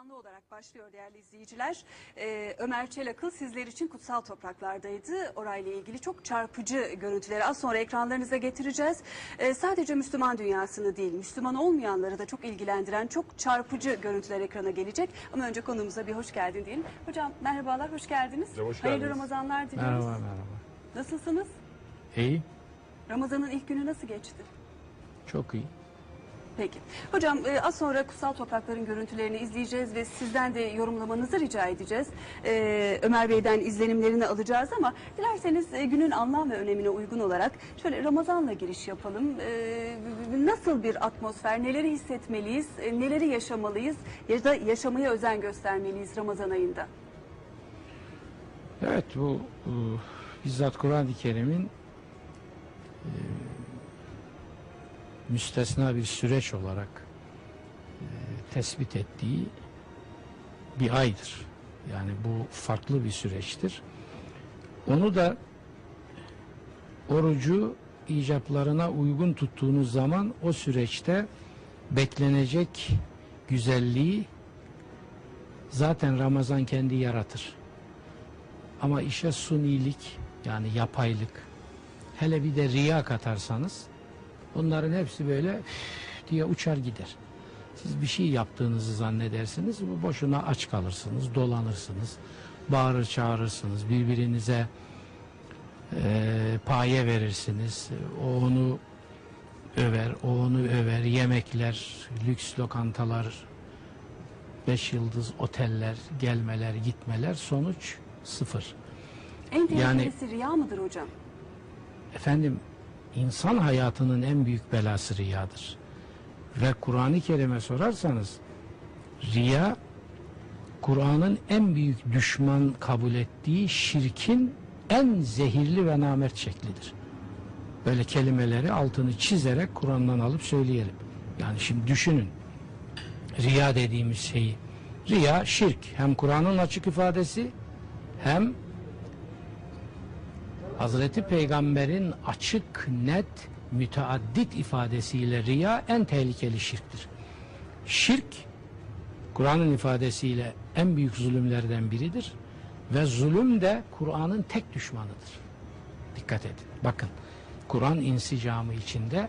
canlı olarak başlıyor değerli izleyiciler. Ee, Ömer Çelakıl sizler için kutsal topraklardaydı. Orayla ilgili çok çarpıcı görüntüleri az sonra ekranlarınıza getireceğiz. Ee, sadece Müslüman dünyasını değil, Müslüman olmayanları da çok ilgilendiren çok çarpıcı görüntüler ekrana gelecek. Ama önce konumuza bir hoş geldin diyelim. Hocam merhabalar, hoş geldiniz. Hoş Hayırlı geldiniz. Ramazanlar diliyoruz. Merhaba merhaba. Nasılsınız? İyi, Ramazan'ın ilk günü nasıl geçti? çok iyi. Peki. Hocam e, az sonra kutsal toprakların görüntülerini izleyeceğiz ve sizden de yorumlamanızı rica edeceğiz. E, Ömer Bey'den izlenimlerini alacağız ama dilerseniz e, günün anlam ve önemine uygun olarak şöyle Ramazan'la giriş yapalım. Nasıl bir atmosfer, neleri hissetmeliyiz, neleri yaşamalıyız ya da yaşamaya özen göstermeliyiz Ramazan ayında? Evet bu e, bizzat Kur'an-ı Kerim'in müstesna bir süreç olarak e, tespit ettiği bir aydır. Yani bu farklı bir süreçtir. Onu da orucu icaplarına uygun tuttuğunuz zaman o süreçte beklenecek güzelliği zaten Ramazan kendi yaratır. Ama işe sunilik yani yapaylık hele bir de riya katarsanız bunların hepsi böyle diye uçar gider. Siz bir şey yaptığınızı zannedersiniz. Bu boşuna aç kalırsınız, dolanırsınız, bağırır çağırırsınız, birbirinize eee paye verirsiniz. O onu över, o onu över. Yemekler, lüks lokantalar, beş yıldız oteller, gelmeler, gitmeler sonuç sıfır. En Yani- tehlikelisi riya mıdır hocam? Efendim insan hayatının en büyük belası riyadır. Ve Kur'an-ı Kerim'e sorarsanız riya Kur'an'ın en büyük düşman kabul ettiği şirkin en zehirli ve namert şeklidir. Böyle kelimeleri altını çizerek Kur'an'dan alıp söyleyelim. Yani şimdi düşünün. Riya dediğimiz şeyi. Riya şirk. Hem Kur'an'ın açık ifadesi hem Hazreti Peygamber'in açık, net, müteaddit ifadesiyle riya en tehlikeli şirktir. Şirk, Kur'an'ın ifadesiyle en büyük zulümlerden biridir ve zulüm de Kur'an'ın tek düşmanıdır. Dikkat edin. Bakın, Kur'an insicamı içinde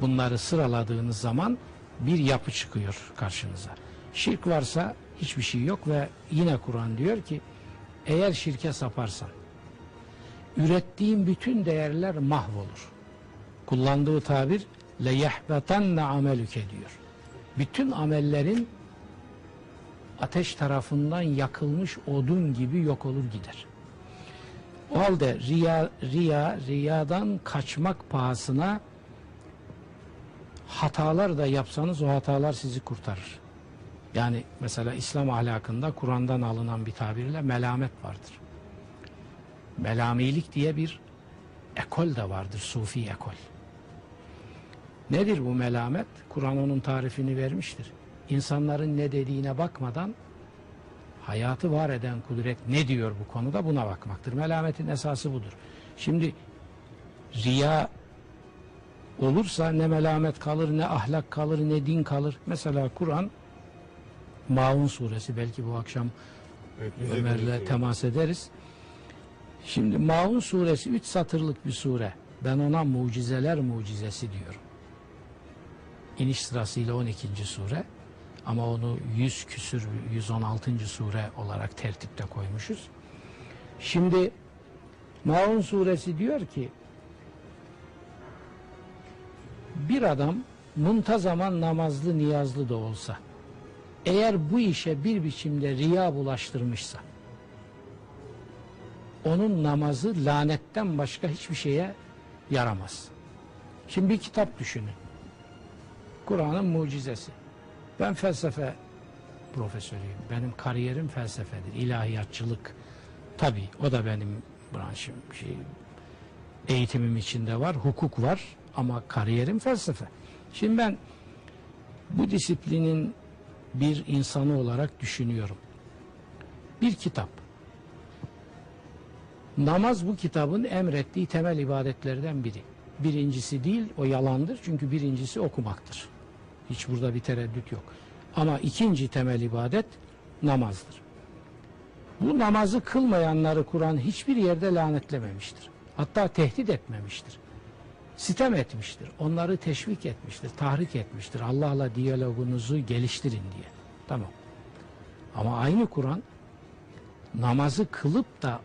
bunları sıraladığınız zaman bir yapı çıkıyor karşınıza. Şirk varsa hiçbir şey yok ve yine Kur'an diyor ki eğer şirke saparsan ürettiğin bütün değerler mahvolur. Kullandığı tabir le yehbetanne amelüke diyor. Bütün amellerin ateş tarafından yakılmış odun gibi yok olur gider. O halde riya, riya, riyadan kaçmak pahasına hatalar da yapsanız o hatalar sizi kurtarır. Yani mesela İslam ahlakında Kur'an'dan alınan bir tabirle melamet vardır. Melamilik diye bir ekol de vardır, sufi ekol. Nedir bu melamet? Kur'an onun tarifini vermiştir. İnsanların ne dediğine bakmadan hayatı var eden kudret ne diyor bu konuda buna bakmaktır. Melametin esası budur. Şimdi riya olursa ne melamet kalır, ne ahlak kalır, ne din kalır. Mesela Kur'an Maun suresi belki bu akşam Evet, Ömer'le temas ederiz. Şimdi Maun suresi 3 satırlık bir sure. Ben ona mucizeler mucizesi diyorum. İniş sırasıyla 12. sure. Ama onu 100 küsür 116. sure olarak tertipte koymuşuz. Şimdi Maun suresi diyor ki bir adam muntazaman namazlı niyazlı da olsa eğer bu işe bir biçimde riya bulaştırmışsa onun namazı lanetten başka hiçbir şeye yaramaz. Şimdi bir kitap düşünün. Kur'an'ın mucizesi. Ben felsefe profesörüyüm. Benim kariyerim felsefedir. İlahiyatçılık. Tabii o da benim branşım. Şey, eğitimim içinde var. Hukuk var. Ama kariyerim felsefe. Şimdi ben bu disiplinin bir insanı olarak düşünüyorum. Bir kitap. Namaz bu kitabın emrettiği temel ibadetlerden biri. Birincisi değil, o yalandır. Çünkü birincisi okumaktır. Hiç burada bir tereddüt yok. Ama ikinci temel ibadet namazdır. Bu namazı kılmayanları Kur'an hiçbir yerde lanetlememiştir. Hatta tehdit etmemiştir. Sitem etmiştir. Onları teşvik etmiştir, tahrik etmiştir. Allah'la diyalogunuzu geliştirin diye. Tamam. Ama aynı Kur'an namazı kılıp da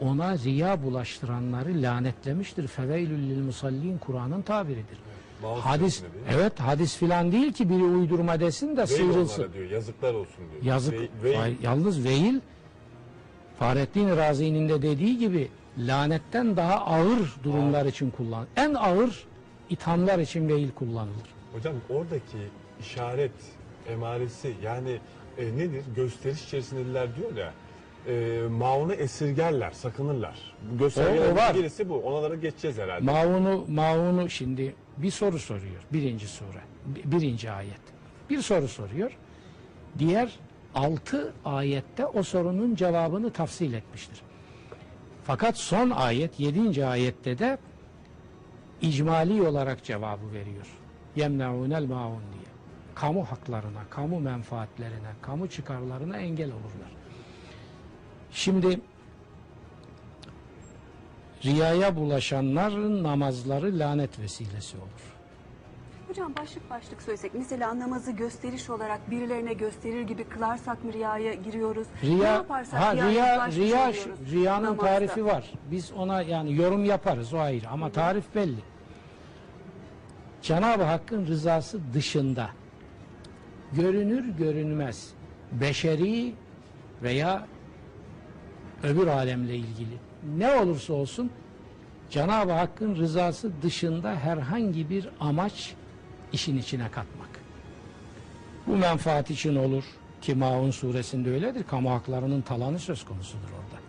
ona riya bulaştıranları lanetlemiştir. Feveylül lil musallin Kur'an'ın tabiridir. Maun Hadis evet hadis filan değil ki biri uydurma desin de Veil sıyrılsın. diyor. Yazıklar olsun diyor. Yazık. Ve- veil. Yalnız veil Fahrettin Razi'nin de dediği gibi lanetten daha ağır durumlar için kullan. En ağır ithamlar için veil kullanılır. Hocam oradaki işaret emaresi yani e, nedir? Gösteriş içerisindeler diyor ya. E, maunu esirgerler, sakınırlar. O- var. birisi bu. Onalara geçeceğiz herhalde. Maunu maunu şimdi bir soru soruyor. Birinci sure. bi- Birinci ayet. Bir soru soruyor. Diğer altı ayette o sorunun cevabını tafsil etmiştir. Fakat son ayet, yedinci ayette de icmali olarak cevabı veriyor. Yemne'unel maun diye. Kamu haklarına, kamu menfaatlerine, kamu çıkarlarına engel olurlar. Şimdi riyaya bulaşanların namazları lanet vesilesi olur. Hocam başlık başlık söylesek mesela namazı gösteriş olarak birilerine gösterir gibi kılarsak mı riyaya giriyoruz? ne Riya, yaparsak ha, riya, riya, riyanın namazda? tarifi var. Biz ona yani yorum yaparız o ayrı ama tarif belli. Cenab-ı Hakk'ın rızası dışında görünür görünmez beşeri veya öbür alemle ilgili ne olursa olsun Cenab-ı Hakk'ın rızası dışında herhangi bir amaç işin içine katmak. Bu menfaat için olur ki Maun suresinde öyledir. Kamu haklarının talanı söz konusudur orada.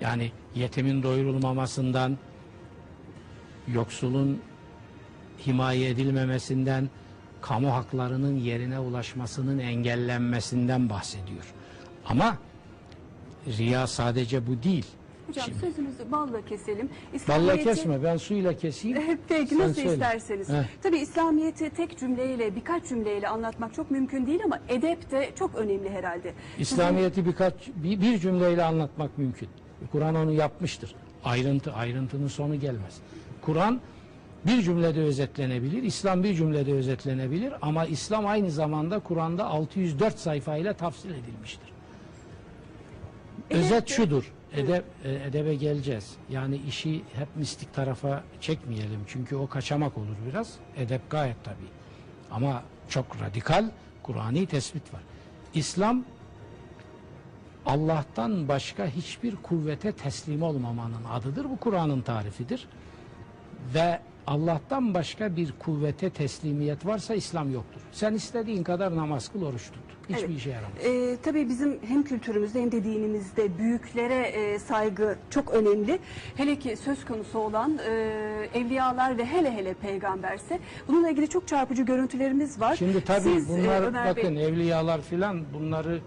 Yani yetimin doyurulmamasından, yoksulun himaye edilmemesinden, kamu haklarının yerine ulaşmasının engellenmesinden bahsediyor. Ama riya sadece bu değil. Hocam Şimdi- sözünüzü balla keselim. Balla İslamiyet'i- kesme ben suyla keseyim. Peki sen nasıl söyle. isterseniz. Heh. Tabii İslamiyet'i tek cümleyle, birkaç cümleyle anlatmak çok mümkün değil ama edep de çok önemli herhalde. İslamiyet'i birkaç bir, bir cümleyle anlatmak mümkün. Kur'an onu yapmıştır. Ayrıntı ayrıntının sonu gelmez. Kur'an bir cümlede özetlenebilir, İslam bir cümlede özetlenebilir ama İslam aynı zamanda Kur'an'da 604 sayfayla tafsil edilmiştir. Özet şudur. Edep, e, edebe geleceğiz. Yani işi hep mistik tarafa çekmeyelim. Çünkü o kaçamak olur biraz. Edep gayet tabii. Ama çok radikal Kur'ani tespit var. İslam Allah'tan başka hiçbir kuvvete teslim olmamanın adıdır. Bu Kur'an'ın tarifidir. Ve Allah'tan başka bir kuvvete teslimiyet varsa İslam yoktur. Sen istediğin kadar namaz kıl, oruç tut. Hiçbir Evet. işe yaramaz. Ee, tabii bizim hem kültürümüzde hem de dinimizde büyüklere e, saygı çok önemli. Hele ki söz konusu olan e, evliyalar ve hele hele peygamberse. Bununla ilgili çok çarpıcı görüntülerimiz var. Şimdi tabii Siz, e, bunlar Bey- bakın evliyalar filan bunları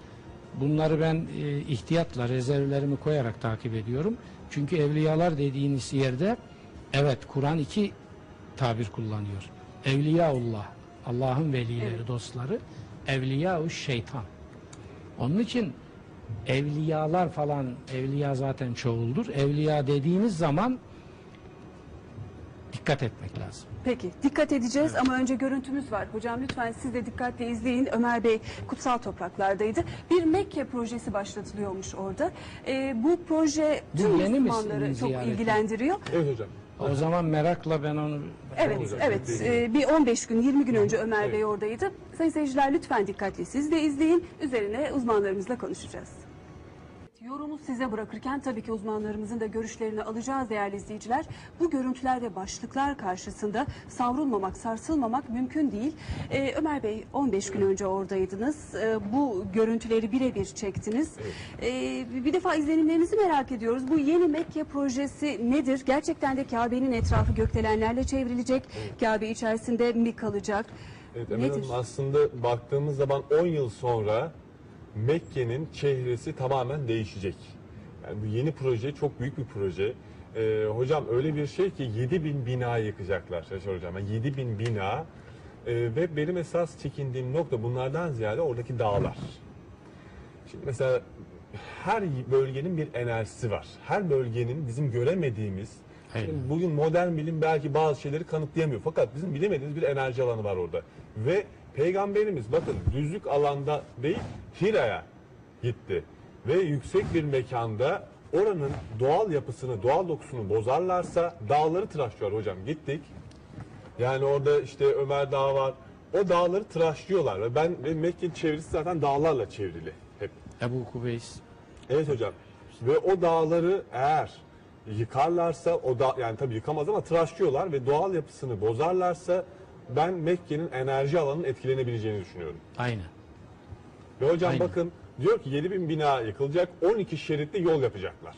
bunları ben e, ihtiyatla rezervlerimi koyarak takip ediyorum. Çünkü evliyalar dediğiniz yerde evet Kur'an iki tabir kullanıyor. Evliyaullah Allah'ın velileri, Evet. dostları, evliyau şeytan. Onun için evliyalar falan evliya zaten çoğuldur. Evliya dediğiniz zaman dikkat etmek lazım. Peki dikkat edeceğiz ama önce görüntümüz var. Hocam lütfen siz de dikkatle izleyin. Ömer Bey kutsal topraklardaydı. Bir Mekke projesi başlatılıyormuş orada. Ee, bu proje tüm Müslümanları çok ziyareti? ilgilendiriyor. Evet hocam. O zaman merakla ben onu Evet, olacak, evet. Ee, bir 15 gün, 20 gün önce Ömer. Bey oradaydı. Sayın seyirciler lütfen dikkatli siz de izleyin. Üzerine uzmanlarımızla konuşacağız. Yorumu size bırakırken tabii ki uzmanlarımızın da görüşlerini alacağız değerli izleyiciler. Bu görüntüler ve başlıklar karşısında savrulmamak, sarsılmamak mümkün değil. Ee, Ömer Bey 15 gün önce oradaydınız. Ee, bu görüntüleri birebir çektiniz. Ee, bir defa izlenimlerinizi merak ediyoruz. Bu yeni Mekke projesi nedir? Gerçekten de Kabe'nin etrafı gökdelenlerle çevrilecek. Kabe içerisinde mi kalacak? Evet, Emel Nedir? Hanım aslında baktığımız zaman 10 yıl sonra Mekke'nin çehresi tamamen değişecek. Yani bu yeni proje çok büyük bir proje. Ee, hocam öyle bir şey ki 7000 bina yıkacaklar Yaşar Hocam. Yani 7000 bina E, ve benim esas çekindiğim nokta bunlardan ziyade oradaki dağlar. Şimdi mesela her bölgenin bir enerjisi var. Her bölgenin bizim göremediğimiz, Aynen. şimdi bugün modern bilim belki bazı şeyleri kanıtlayamıyor. Fakat bizim bilemediğimiz bir enerji alanı var orada. Ve peygamberimiz bakın düzlük alanda değil Hira'ya gitti. Ve yüksek bir mekanda oranın doğal yapısını, doğal dokusunu bozarlarsa dağları tıraşlıyor hocam. Gittik. Yani orada işte Ömer Dağı var. O dağları tıraşlıyorlar ve ben ve Mekke çevresi zaten dağlarla çevrili hep. Ebu Kubeys Evet hocam. Ve o dağları eğer yıkarlarsa o da yani tabii yıkamaz ama tıraşlıyorlar ve doğal yapısını bozarlarsa ben Mekke'nin enerji alanının etkilenebileceğini düşünüyorum. aynen. Ve hocam Aynen. bakın diyor ki 7000 bina yıkılacak 12 şeritli yol yapacaklar.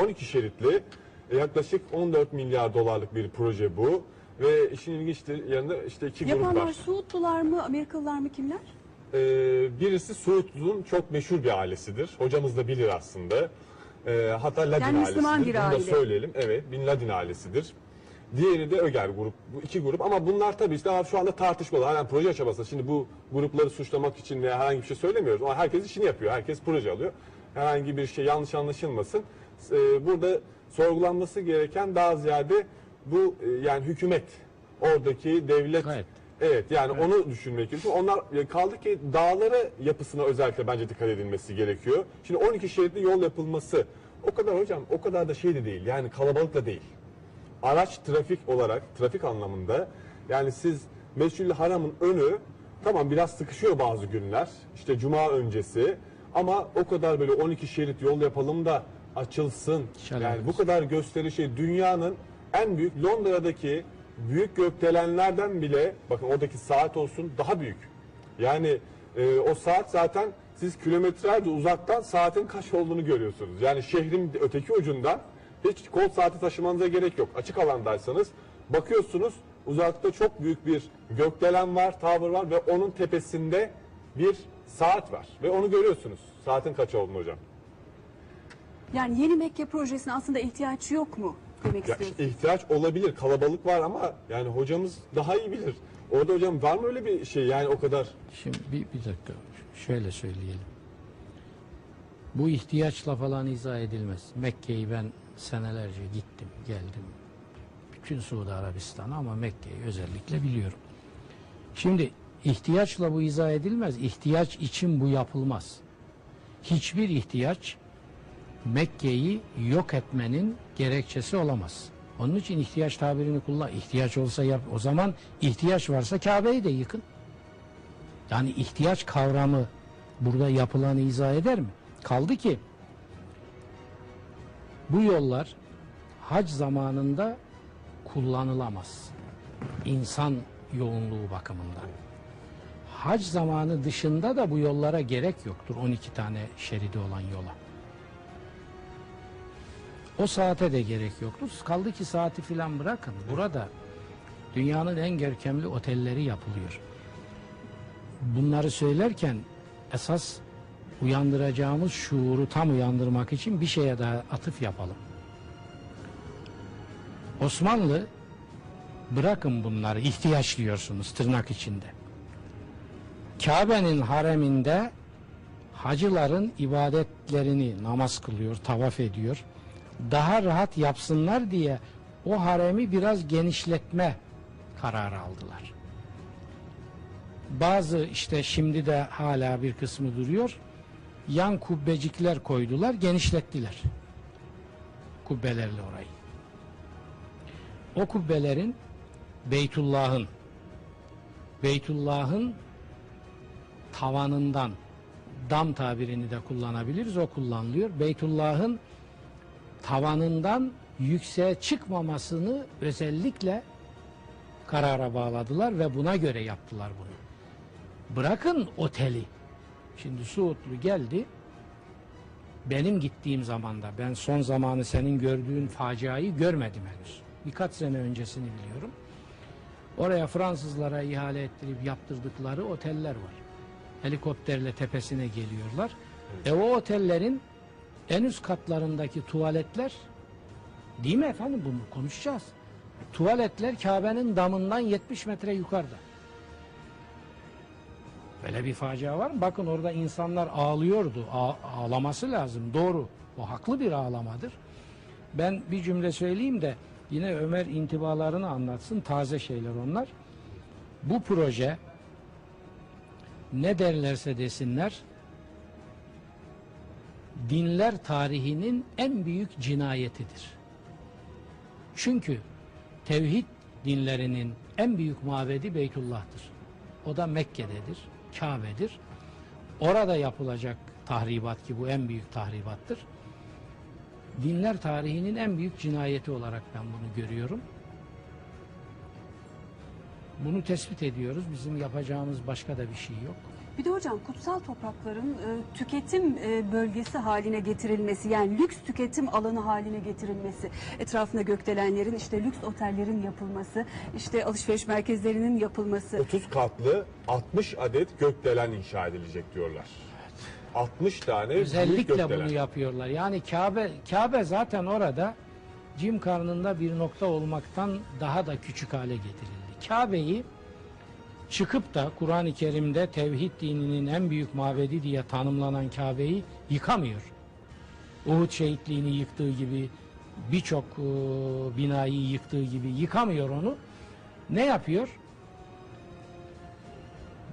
12 şeritli e, yaklaşık 14 milyar dolarlık bir proje bu. Ve işin ilginç yanında işte iki grup Yapanlar var. Suudlular mı, Amerikalılar mı kimler? Ee, birisi Suudlu'nun çok meşhur bir ailesidir. Hocamız da bilir aslında. Ee, hatta Ladin Yani Müslüman ailesidir. bir Bunu da aile. söyleyelim. Evet, Bin Ladin ailesidir. Diğeri de Öger grup. Bu iki grup ama bunlar tabii işte şu anda tartışmalı. Hala proje aşamasında. Şimdi bu grupları suçlamak için veya herhangi bir şey söylemiyoruz. Ama herkes işini yapıyor. Herkes proje alıyor. Herhangi bir şey yanlış anlaşılmasın. Ee, burada sorgulanması gereken daha ziyade bu e, yani hükümet oradaki devlet Gayet. Evet yani onu düşünmek gerekiyor. Onlar e, kaldı ki dağlara yapısına özellikle bence dikkat edilmesi gerekiyor. Şimdi 12 şeritli yol yapılması o kadar hocam o kadar da şey de değil. Yani kalabalık da değil. Araç trafik olarak trafik anlamında yani siz Mescid-i Haram'ın önü tamam biraz sıkışıyor bazı günler. İşte cuma öncesi ama o kadar böyle 12 şerit yol yapalım da açılsın. Hiç Yani bu kadar gösteri şey dünyanın en büyük Londra'daki büyük gökdelenlerden bile bakın oradaki saat olsun daha büyük. Yani e, o saat zaten siz kilometrelerce uzaktan saatin kaç olduğunu görüyorsunuz. Yani şehrin öteki ucundan hiç kol saati taşımanıza gerek yok. Açık alandaysanız bakıyorsunuz uzakta çok büyük bir gökdelen var, tower var ve onun tepesinde bir saat var. Ve onu görüyorsunuz. Saatin kaç olduğunu hocam. Yani yeni Mekke projesine aslında ihtiyaç yok mu demek Ya istiyorsunuz? ihtiyaç olabilir, kalabalık var ama yani hocamız daha iyi bilir. Orada hocam var mı öyle bir şey yani o kadar? Şimdi bir, bir dakika şöyle söyleyelim. Bu ihtiyaçla falan izah edilmez. Mekke'yi ben senelerce gittim, geldim. Bütün Suudi Arabistan'ı ama Mekke'yi özellikle biliyorum. Şimdi ihtiyaçla bu izah edilmez. İhtiyaç için bu yapılmaz. Hiçbir ihtiyaç Mekke'yi yok etmenin gerekçesi olamaz. Onun için ihtiyaç tabirini kullan. İhtiyaç olsa yap. O zaman ihtiyaç varsa Kabe'yi de yıkın. Yani ihtiyaç kavramı burada yapılanı izah eder mi? Kaldı ki bu yollar hac zamanında kullanılamaz. İnsan yoğunluğu bakımından. Hac zamanı dışında da bu yollara gerek yoktur. 12 tane şeridi olan yola. O saate de gerek yoktur. Kaldı ki saati filan bırakın. Burada dünyanın en görkemli otelleri yapılıyor. Bunları söylerken esas uyandıracağımız şuuru tam uyandırmak için bir şeye daha atıf yapalım. Osmanlı bırakın bunları ihtiyaç diyorsunuz tırnak içinde. Kabe'nin hareminde hacıların ibadetlerini namaz kılıyor, tavaf ediyor. Daha rahat yapsınlar diye o haremi biraz genişletme kararı aldılar. Bazı işte şimdi de hala bir kısmı duruyor. Yan kubbecikler koydular, genişlettiler. Kubbelerle orayı. O kubbelerin Beytullah'ın Beytullah'ın tavanından dam tabirini de kullanabiliriz. O kullanılıyor. Beytullah'ın tavanından yükseğe çıkmamasını özellikle karara bağladılar ve buna göre yaptılar bunu. Bırakın oteli. Şimdi Suudlu geldi. Benim gittiğim zamanda ben son zamanı senin gördüğün faciayı görmedim henüz. Birkaç sene öncesini biliyorum. Oraya Fransızlara ihale ettirip yaptırdıkları oteller var. Helikopterle tepesine geliyorlar. E o otellerin en üst katlarındaki tuvaletler değil mi efendim bunu konuşacağız. Tuvaletler Kabe'nin damından 70 metre yukarıda. Böyle bir facia var mı? Bakın orada insanlar ağlıyordu. A- ağlaması lazım. Doğru. O haklı bir ağlamadır. Ben bir cümle söyleyeyim de yine Ömer intibalarını anlatsın. Taze şeyler onlar. Bu proje ne derlerse desinler dinler tarihinin en büyük cinayetidir. Çünkü tevhid dinlerinin en büyük mabedi Beytullah'tır. O da Mekke'dedir, Kabe'dir. Orada yapılacak tahribat ki bu en büyük tahribattır. Dinler tarihinin en büyük cinayeti olarak ben bunu görüyorum. Bunu tespit ediyoruz. Bizim yapacağımız başka da bir şey yok. Bir de hocam kutsal toprakların e, tüketim e, bölgesi haline getirilmesi yani lüks tüketim alanı haline getirilmesi etrafında gökdelenlerin işte lüks otellerin yapılması işte alışveriş merkezlerinin yapılması 30 katlı 60 adet gökdelen inşa edilecek diyorlar. 60 tane büyük Özellikle gökdelen. bunu yapıyorlar. Yani Kabe Kabe zaten orada cim karnında bir nokta olmaktan daha da küçük hale getirildi. Kabe'yi çıkıp da Kur'an-ı Kerim'de tevhid dininin en büyük mabedi diye tanımlanan Kabe'yi yıkamıyor. Uhud şehitliğini yıktığı gibi birçok e, binayı yıktığı gibi yıkamıyor onu. Ne yapıyor?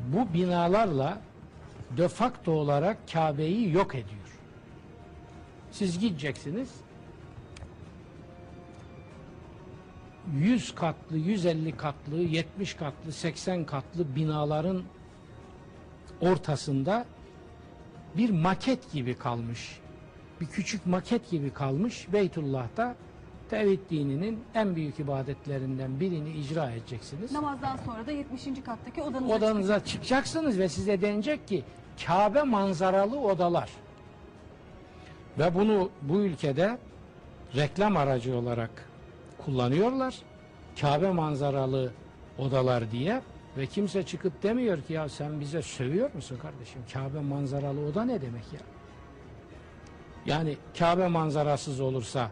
Bu binalarla de facto olarak Kabe'yi yok ediyor. Siz gideceksiniz 100 katlı, 150 katlı, 70 katlı, 80 katlı binaların ortasında bir maket gibi kalmış. Bir küçük maket gibi kalmış Beytullah'ta tevhid dininin en büyük ibadetlerinden birini icra edeceksiniz. namazdan sonra da 70. kattaki odanıza Odanıza çıkacaksınız ve size denecek ki Kabe manzaralı odalar. Ve bunu bu ülkede reklam aracı olarak kullanıyorlar. Kabe manzaralı odalar diye ve kimse çıkıp demiyor ki ya sen bize sövüyor musun kardeşim? Kabe manzaralı oda ne demek ya? Yani Kabe manzarasız olursa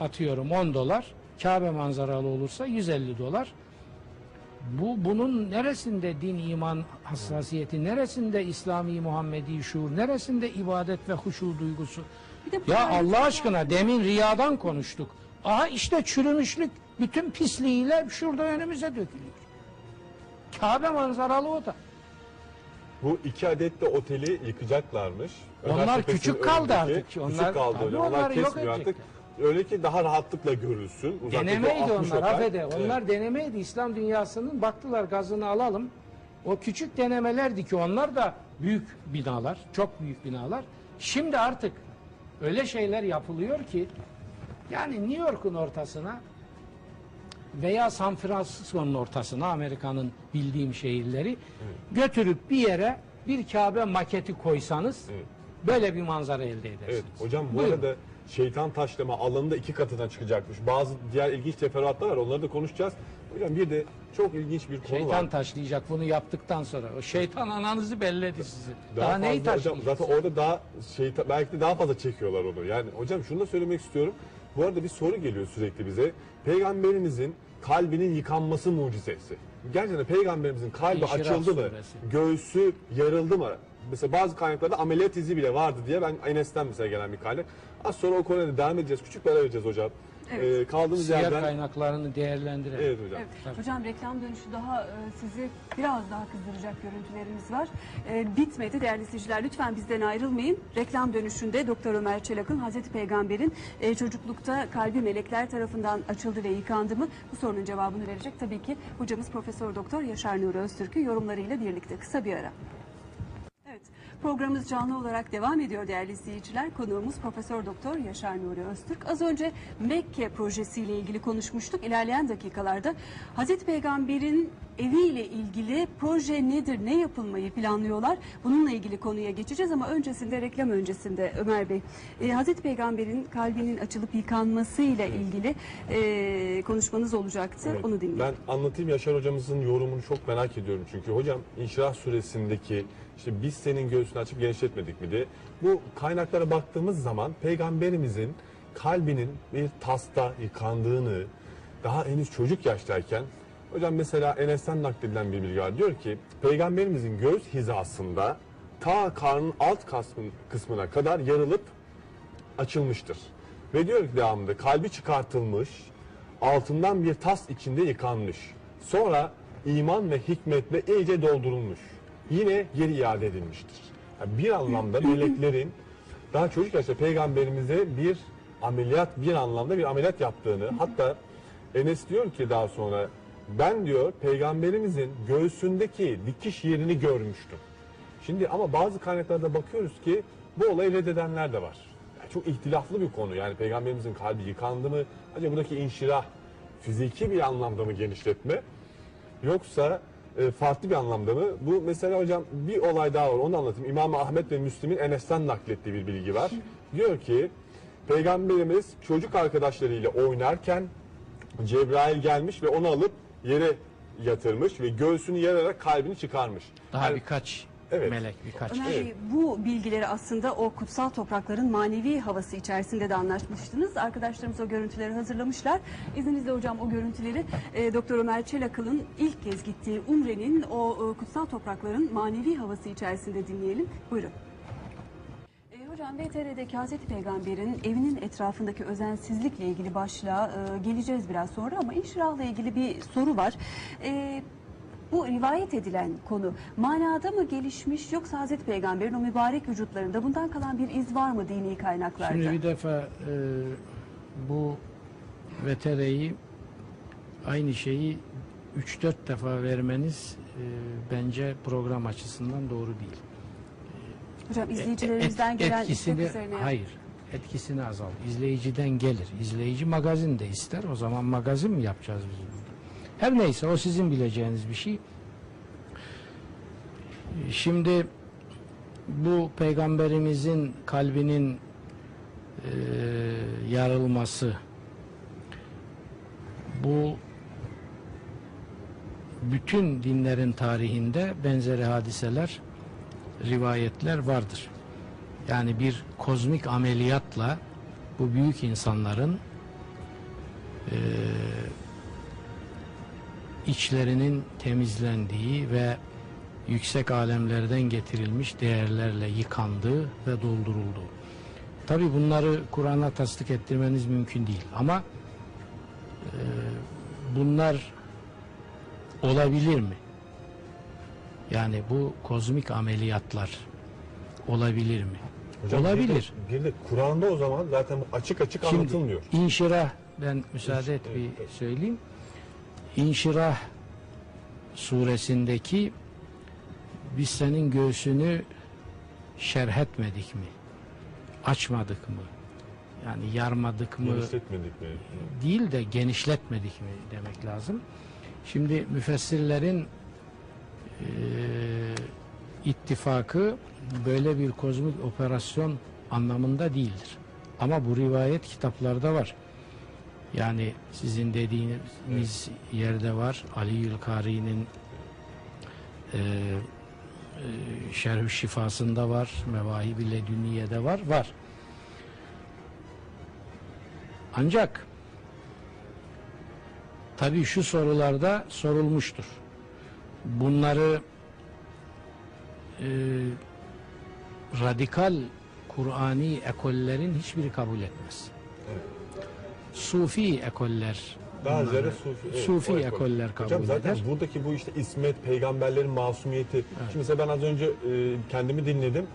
atıyorum 10 dolar, Kabe manzaralı olursa 150 dolar. Bu bunun neresinde din iman hassasiyeti, neresinde İslami Muhammedi şuur, neresinde ibadet ve huşu duygusu? Ya Allah aşkına demin riyadan konuştuk. Aha işte çürümüşlük bütün pisliğiyle şurada önümüze dökülüyor. Kabe manzaralı oda. Bu iki adet de oteli yıkacaklarmış. Onlar Ömer Tepesi'nin küçük kaldı önündeki artık. Onlar- küçük kaldı tabii. Onlar onları yok kesmiyor artık. edecekler. Öyle ki daha rahatlıkla görülsün. Uzaktaki Denemeydi o 60 onlar otel. affede. Onlar denemeydi. İslam dünyasının baktılar gazını alalım. O küçük denemelerdi ki onlar da büyük binalar, çok büyük binalar. Şimdi artık öyle şeyler yapılıyor ki yani New York'un ortasına veya San Francisco'nun ortasına Amerika'nın bildiğim şehirleri götürüp bir yere bir Kabe maketi koysanız Evet. böyle bir manzara elde edersiniz. Evet hocam bu Buyurun. arada şeytan taşlama alanında iki katına çıkacakmış. Bazı diğer ilginç teferruatlar var onları da konuşacağız. Hocam bir de çok ilginç bir konu Şeytan var. taşlayacak bunu yaptıktan sonra. O şeytan ananızı belledi sizi. Daha, Daha neyi fazla hocam taşlayacak? zaten orada daha şeytan belki de daha fazla çekiyorlar onu. Yani hocam şunu da söylemek istiyorum. Bu arada bir soru geliyor sürekli bize. Peygamberimizin kalbinin yıkanması mucizesi. Gerçekten peygamberimizin kalbi İnşirah açıldı mı? suresi. Göğsü yarıldı mı? Mesela bazı kaynaklarda ameliyat izi bile vardı diye ben Enes'ten mesela gelen bir kaynak. Az sonra o konuya da devam edeceğiz. Küçük bir ara vereceğiz hocam. Evet. Ee, kaldığımız Siyer yerden... kaynaklarını değerlendirelim. Evet hocam. Evet. Tabii. Hocam reklam dönüşü daha e, sizi biraz daha kızdıracak görüntülerimiz var. E, bitmedi değerli izleyiciler. Lütfen bizden ayrılmayın. Reklam dönüşünde Doktor Ömer Çelak'ın Hazreti Peygamber'in e, çocuklukta kalbi melekler tarafından açıldı ve yıkandı mı? Bu sorunun cevabını verecek tabii ki hocamız Profesör Doktor Yaşar Nuri Öztürk'ü yorumlarıyla birlikte. Kısa bir ara. Programımız canlı olarak devam ediyor değerli izleyiciler. Konuğumuz Profesör Doktor Yaşar Nuri Öztürk. Az önce Mekke projesiyle ilgili konuşmuştuk. İlerleyen dakikalarda Hazreti Peygamber'in eviyle ilgili proje nedir, ne yapılmayı planlıyorlar? Bununla ilgili konuya geçeceğiz ama öncesinde reklam öncesinde Ömer Bey, e, Hazreti Peygamber'in kalbinin açılıp yıkanmasıyla ilgili e, konuşmanız olacaktı. Evet. Onu dinleyelim. Ben anlatayım Yaşar hocamızın yorumunu çok merak ediyorum çünkü hocam İnşirah suresindeki işte biz senin göğsünü açıp genişletmedik mi diye bu kaynaklara baktığımız zaman peygamberimizin kalbinin bir tasta yıkandığını daha henüz çocuk yaştayken Hocam mesela Enes'ten nakledilen bir bilgi var. Diyor ki peygamberimizin göğüs hizasında ta karnın alt kısmın- kısmına kadar yarılıp açılmıştır. Ve diyor ki devamında kalbi çıkartılmış, altından bir tas içinde yıkanmış. Sonra iman ve hikmetle iyice doldurulmuş. Yine geri iade edilmiştir. Yani bir anlamda meleklerin daha çocuk yaşta peygamberimize bir ameliyat, bir anlamda bir ameliyat yaptığını, hatta Enes diyor ki daha sonra ben diyor peygamberimizin göğsündeki dikiş yerini görmüştüm. Şimdi ama bazı kaynaklarda bakıyoruz ki bu olayı reddedenler de var. Yani çok ihtilaflı bir konu. Yani peygamberimizin kalbi yıkandı mı? Acaba buradaki inşirah fiziki bir anlamda mı genişletme? Yoksa e, farklı bir anlamda mı? Bu mesela hocam bir olay daha var onu anlatayım. İmam Ahmet ve Müslim'in Enes'ten naklettiği bir bilgi var. Diyor ki peygamberimiz çocuk arkadaşlarıyla oynarken Cebrail gelmiş ve onu alıp yere yatırmış ve göğsünü yararak kalbini çıkarmış. Daha Yani- birkaç Evet. melek birkaç Ömer. Bey, bu bilgileri aslında o kutsal toprakların manevi havası içerisinde de anlaşmıştınız. Arkadaşlarımız o görüntüleri hazırlamışlar. İzninizle hocam o görüntüleri e, Doktor Ömer Çelakıl'ın ilk kez gittiği Umre'nin o e, kutsal toprakların manevi havası içerisinde dinleyelim. Buyurun. E, hocam VTR'deki Hazreti Peygamber'in evinin etrafındaki özensizlikle ilgili başlığa e, geleceğiz biraz sonra ama inşirahla ilgili bir soru var. E, bu rivayet edilen konu manada mı gelişmiş yoksa Hazreti Peygamber'in o mübarek vücutlarında bundan kalan bir iz var mı dini kaynaklarda? Şimdi bir defa e, bu VTR'yi aynı şeyi 3-4 defa vermeniz e, bence program açısından doğru değil. Hocam izleyicilerimizden Et- gelen etkisini, üzerine. hayır etkisini azal. İzleyiciden gelir. İzleyici magazin de ister. O zaman magazin mi yapacağız biz? Her neyse o sizin bileceğiniz bir şey. Şimdi bu peygamberimizin kalbinin e, yarılması bu bütün dinlerin tarihinde benzeri hadiseler rivayetler vardır. Yani bir kozmik ameliyatla bu büyük insanların eee, içlerinin temizlendiği ve yüksek alemlerden getirilmiş değerlerle yıkandığı ve doldurulduğu. Tabi bunları Kur'an'a tasdik ettirmeniz mümkün değil ama eee, bunlar olabilir mi? Yani bu kozmik ameliyatlar olabilir mi? Hocam olabilir. Bir de, de Kur'an'da o zaman zaten açık açık anlatılmıyor. Şimdi inşirah ben müsaade et bir söyleyeyim. İnşirah suresindeki biz senin göğsünü şerh etmedik mi? Açmadık mı? Yani yarmadık mı? Genişletmedik mi? değil de genişletmedik mi demek lazım. Şimdi müfessirlerin eee, ittifakı böyle bir kozmik operasyon anlamında değildir. Ama bu rivayet kitaplarda var. Yani sizin dediğiniz yerde var. Ali Yülkari'nin eee eee Şerh-ü Şifasında var. Mevahib-i Ledünniye'de var. Var. Ancak tabii şu sorularda sorulmuştur. Bunları e, radikal Kur'ani ekollerin hiçbiri kabul etmez. Sufi ekoller Daha bunları- ziyade Sufi. evet, Sufi o ekol. ekoller kabul Hocam zaten eder. buradaki bu işte ismet, peygamberlerin masumiyeti. Şimdi mesela ben az önce e, kendimi dinledim.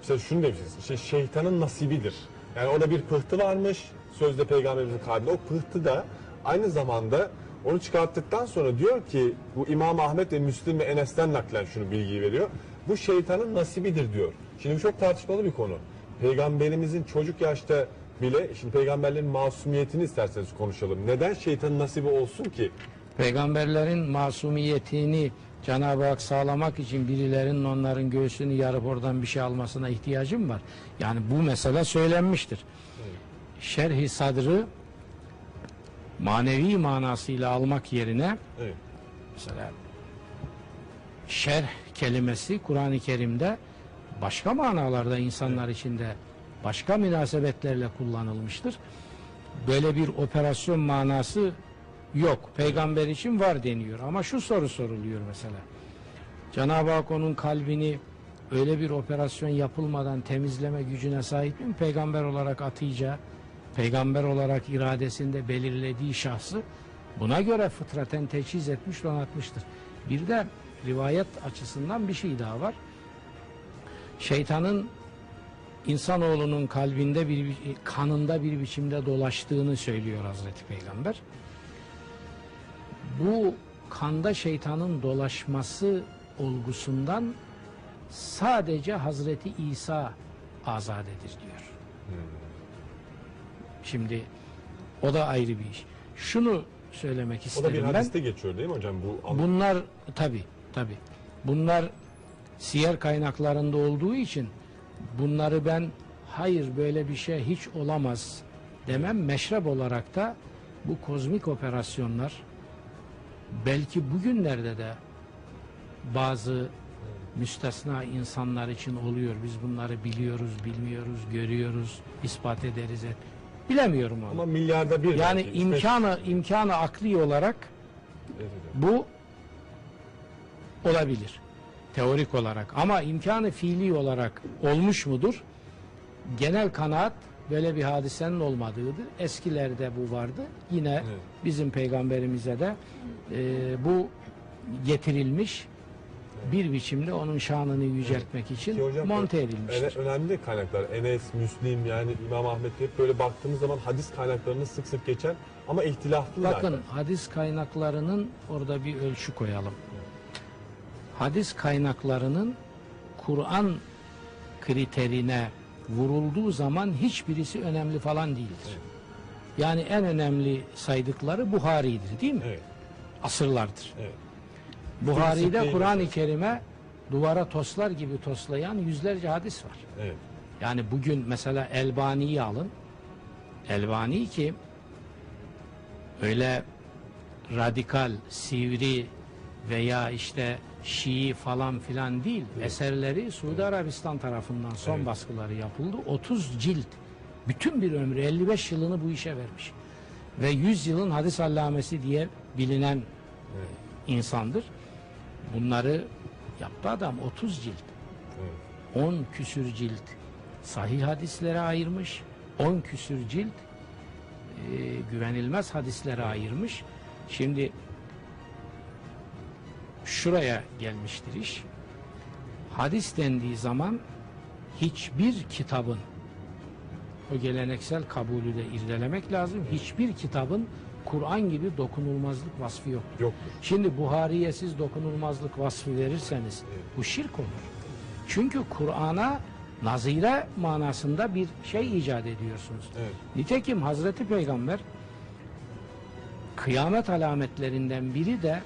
Mesela şunu demişsiniz. Işte şeytanın nasibidir. Yani orada bir pıhtı varmış. Sözde peygamberimizin kalbinde. O pıhtı da aynı zamanda onu çıkarttıktan sonra diyor ki bu İmam Ahmet ve Müslim ve Enes'ten naklen şunu bilgiyi veriyor. Bu şeytanın nasibidir diyor. Şimdi bu çok tartışmalı bir konu. Peygamberimizin çocuk yaşta bile şimdi peygamberlerin masumiyetini isterseniz konuşalım. Neden şeytanın nasibi olsun ki? Peygamberlerin masumiyetini Cenab-ı Hak sağlamak için birilerinin onların göğsünü yarıp oradan bir şey almasına ihtiyacım var. Yani bu mesele söylenmiştir. Şerhi sadrı manevi manasıyla almak yerine Evet. mesela şerh kelimesi Kur'an-ı Kerim'de başka manalarda insanlar içinde başka münasebetlerle kullanılmıştır. Böyle bir operasyon manası yok. Peygamber için var deniyor. Ama şu soru soruluyor mesela. Cenab-ı Hak onun kalbini öyle bir operasyon yapılmadan temizleme gücüne sahip mi? Peygamber olarak atayacağı, peygamber olarak iradesinde belirlediği şahsı buna göre fıtraten teçhiz etmiş, donatmıştır. Bir de rivayet açısından bir şey daha var. Şeytanın insanoğlunun kalbinde bir kanında bir biçimde dolaştığını söylüyor Hazreti Peygamber. Bu kanda şeytanın dolaşması olgusundan sadece Hazreti İsa azadedir diyor. Şimdi o da ayrı bir iş. Şunu söylemek O da isterim bir ben. hadiste geçiyor değil mi hocam? Bu Bunlar tabi tabi. Bunlar siyer kaynaklarında olduğu için bunları ben hayır böyle bir şey hiç olamaz demem meşrep olarak da bu kozmik operasyonlar belki bugünlerde de bazı müstesna insanlar için oluyor. Biz bunları biliyoruz, bilmiyoruz, görüyoruz, ispat ederiz. Et. Bilemiyorum onu. ama milyarda bir. yani belki. imkanı imkanı akli olarak bu olabilir. Teorik olarak. Ama imkanı fiili olarak olmuş mudur? Genel kanaat böyle bir hadisenin olmadığıdır. Eskilerde bu vardı. Yine Evet. bizim peygamberimize de e, bu getirilmiş bir biçimde onun şanını yüceltmek için Ki hocam, monte edilmiştir. öne- önemli kaynaklar. Enes, Müslim yani İmam Ahmet hep böyle baktığımız zaman hadis kaynaklarını sık sık geçen ama ihtilaflı Bakın zaten. hadis kaynaklarının orada bir ölçü koyalım. Hadis kaynaklarının Kur'an kriterine vurulduğu zaman hiçbirisi önemli falan değildir. Yani en önemli saydıkları Buhari'dir değil mi? Evet, Asırlardır. evet. Buhari'de Kur'an-ı Kerim'e duvara toslar gibi toslayan yüzlerce hadis var. Evet. Yani bugün mesela Elbani'yi alın. Elbani ki öyle radikal, sivri veya işte Şii falan filan değil. Eserleri Suudi Arabistan tarafından son Evet. baskıları yapıldı. 30 cilt. Bütün bir ömrü 55 yılını bu işe vermiş. Ve 100 yılın hadis allamesi diye bilinen insandır. Bunları yaptı adam 30 cilt. evet. 10 küsür cilt sahih hadislere ayırmış. 10 küsür cilt e, güvenilmez hadislere ayırmış. Şimdi şuraya gelmiştir iş. Hadis dendiği zaman hiçbir kitabın o geleneksel kabulü de irdelemek lazım. Hiçbir kitabın Kur'an gibi dokunulmazlık vasfı yok. Yoktur. Şimdi Buhari'ye siz dokunulmazlık vasfı verirseniz bu şirk olur. Çünkü Kur'an'a nazire manasında bir şey icat ediyorsunuz. Evet. Nitekim Hazreti Peygamber kıyamet alametlerinden biri de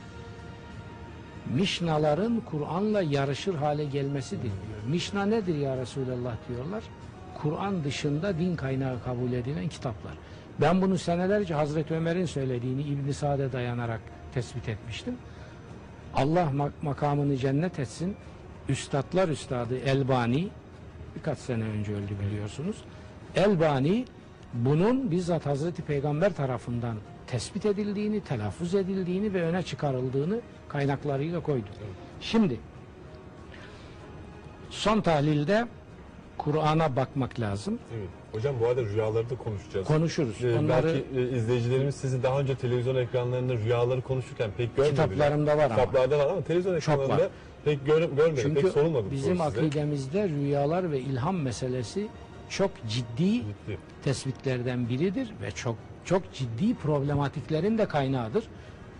Mişnaların Kur'an'la yarışır hale gelmesidir diyor. Mişna nedir ya Resulallah diyorlar. Kur'an dışında din kaynağı kabul edilen kitaplar. Ben bunu senelerce Hazreti Ömer'in söylediğini İbn Sa'd'e dayanarak tespit etmiştim. Allah mak- makamını cennet etsin. Üstadlar üstadı Elbani birkaç sene önce öldü biliyorsunuz. Elbani bunun bizzat Hazreti Peygamber tarafından tespit edildiğini, telaffuz edildiğini ve öne çıkarıldığını kaynaklarıyla koydu. Şimdi son tahlilde Kur'an'a bakmak lazım. Evet. Hocam bu arada rüyaları da konuşacağız. Konuşuruz. Ee, Onları Belki e, izleyicilerimiz sizi daha önce televizyon ekranlarında rüyaları konuşurken pek görmediler. Kitaplarımda var ama. Kitaplarda var ama televizyon ekranlarında var. pek gör, görmedim, çünkü pek sorulmadı bizim size. akidemizde rüyalar ve ilham meselesi çok ciddi Ciddi. tespitlerden biridir ve çok çok ciddi problematiklerin de kaynağıdır.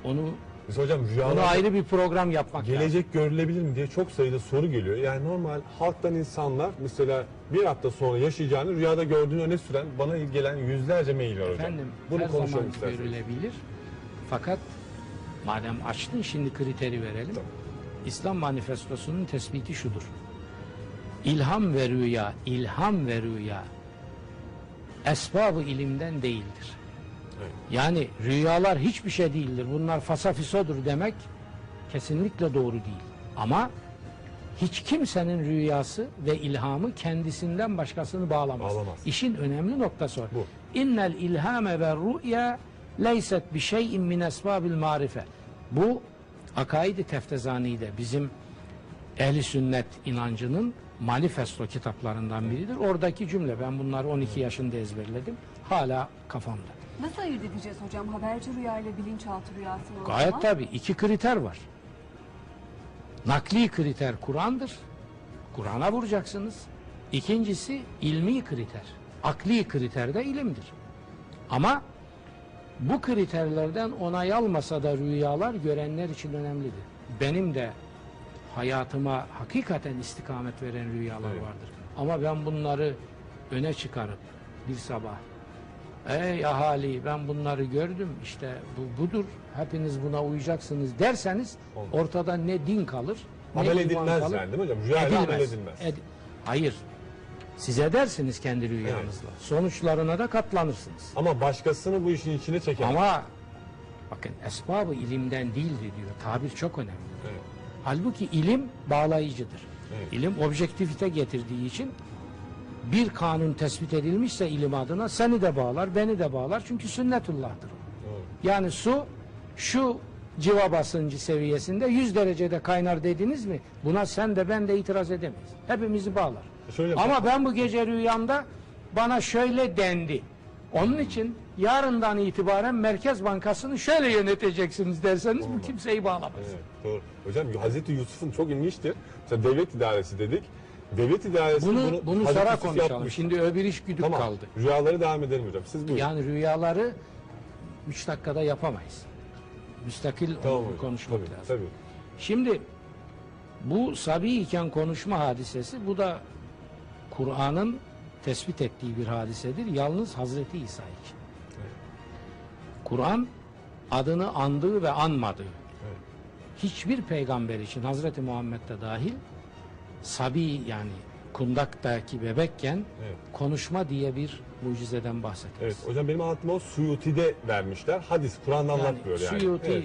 Onu Biz hocam rüyalarda ayrı bir program yapmak lazım. gelecek görülebilir mi diye çok sayıda soru geliyor. Yani normal halktan insanlar mesela bir hafta sonra yaşayacağını rüyada gördüğünü öne süren bana gelen yüzlerce mail var hocam. Efendim Bunu her zaman isterseniz. görülebilir. Fakat madem açtın şimdi kriteri verelim. Tamam. İslam manifestosunun tespiti şudur. İlham ve rüya, ilham ve rüya esbabı ilimden değildir. Yani rüyalar hiçbir şey değildir. Bunlar fasafisodur demek kesinlikle doğru değil. Ama hiç kimsenin rüyası ve ilhamı kendisinden başkasını bağlamaz. Bağlamaz. İşin önemli noktası var. Bu. İnnel ilhame ve rüya leyset bir şeyin min esbabil marife. Bu akaid-i teftezani'de bizim ehli sünnet inancının manifesto kitaplarından biridir. Oradaki cümle ben bunları 12 yaşında ezberledim. Hala kafamda. Nasıl ayırt edeceğiz hocam haberci rüya ile bilinçaltı rüyasını o Gayet zaman? tabii iki kriter var. Nakli kriter Kur'an'dır. Kur'an'a vuracaksınız. İkincisi ilmi kriter. Akli kriter de ilimdir. Ama bu kriterlerden onay almasa da rüyalar görenler için önemlidir. Benim de hayatıma hakikaten istikamet veren rüyalar Evet. vardır. Ama ben bunları öne çıkarıp bir sabah Ey ahali ben bunları gördüm işte bu budur hepiniz buna uyacaksınız derseniz Olmaz. ortada ne din kalır ne Amel edilmez kalır. yani değil mi hocam? Rüyayla amel Edilmez. Ed- Hayır. Siz edersiniz kendi rüyanızla. Sonuçlarına da katlanırsınız. Ama başkasını bu işin içine çekemez. Ama bakın esbabı ilimden değildir diyor. Tabir çok önemli. Evet. Halbuki ilim bağlayıcıdır. Evet. İlim objektifite getirdiği için bir kanun tespit edilmişse ilim adına seni de bağlar, beni de bağlar. Çünkü sünnetullah'tır. Doğru. Yani su şu civa basıncı seviyesinde 100 derecede kaynar dediniz mi? Buna sen de ben de itiraz edemeyiz. Hepimizi bağlar. Şöyle Ama ben bu gece rüyamda bana şöyle dendi. Onun için yarından itibaren Merkez Bankası'nı şöyle yöneteceksiniz derseniz bu kimseyi bağlamaz. Evet, doğru. Hocam Hazreti Yusuf'un çok ilginçtir. Mesela devlet idaresi dedik. Devlet idaresi Bunu bunu, bunu sonra konuşalım. yapmış. Şimdi öbür iş güdük Tamam. kaldı. Rüyaları devam edelim hocam. Siz buyurun. Yani rüyaları 3 dakikada yapamayız. Müstakil tamam onu konuşmak tabii, lazım. Tabii. Şimdi bu sabi iken konuşma hadisesi bu da Kur'an'ın tespit ettiği bir hadisedir. Yalnız Hazreti İsa için. Kur'an adını andığı ve anmadığı Evet. hiçbir peygamber için Hazreti Muhammed'de dahil sabi yani kundaktaki bebekken Evet. konuşma diye bir mucizeden bahsetmez. Evet. Hocam benim anlattığım o Suyuti'de vermişler. Hadis, Kur'an'da Yani anlatmıyor yani. Suyuti Evet.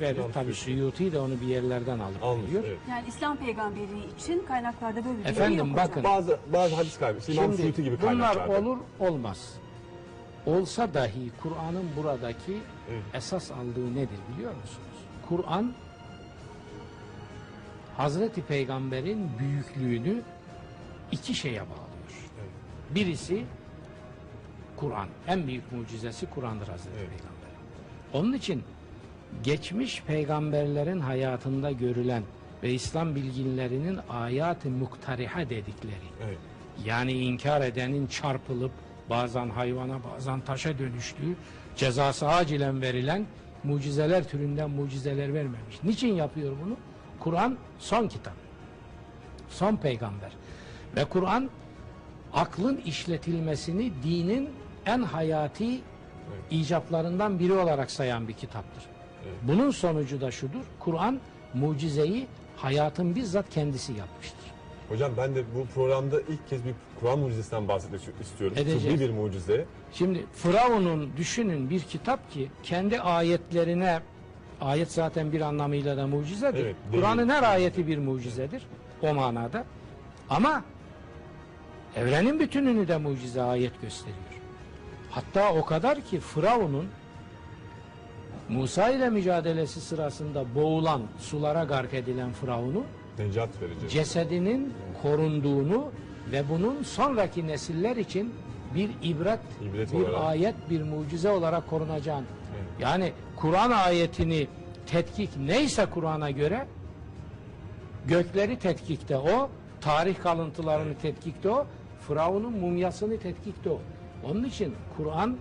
verir. Tabii Suyuti. De onu bir yerlerden alıp Almış. veriyor. Evet. Yani İslam peygamberi için kaynaklarda böyle bir Efendim, bilgi yok hocam. bakın. Bazı bazı hadis kaybı. İmam Suyuti gibi bunlar kaynaklarda. olur olmaz. Olsa dahi Kur'an'ın buradaki Evet. esas aldığı nedir biliyor musunuz? Kur'an Hazreti Peygamber'in büyüklüğünü iki şeye bağlıyor. Birisi Kur'an. En büyük mucizesi Kur'an'dır Hazreti Evet. Peygamber'in. Onun için geçmiş peygamberlerin hayatında görülen ve İslam bilginlerinin ayat-ı muktariha dedikleri Evet. yani inkar edenin çarpılıp bazen hayvana bazen taşa dönüştüğü cezası acilen verilen mucizeler türünden mucizeler vermemiş. Niçin yapıyor bunu? Kur'an son kitap. Son peygamber. Ve Kur'an aklın işletilmesini dinin en hayati icaplarından biri olarak sayan bir kitaptır. Bunun sonucu da şudur. Kur'an mucizeyi hayatın bizzat kendisi yapmıştır. Hocam ben de bu programda ilk kez bir Kur'an mucizesinden bahsetmek istiyorum. Edeceğiz. Tıbbi bir mucize. Şimdi Firavun'un düşünün bir kitap ki kendi ayetlerine ayet zaten bir anlamıyla da mucizedir. Evet, Kur'an'ın her ayeti bir mucizedir o manada. Ama evrenin bütününü de mucize ayet gösteriyor. Hatta o kadar ki Firavun'un Musa ile mücadelesi sırasında boğulan, sulara gark edilen Firavun'u Necat verici. cesedinin korunduğunu ve bunun sonraki nesiller için bir ibret, İbret bir olarak. ayet, bir mucize olarak korunacağını. Yani Kur'an ayetini tetkik neyse Kur'an'a göre gökleri tetkikte o, tarih kalıntılarını tetkikte o, Firavun'un mumyasını tetkikte o. Onun için Kur'an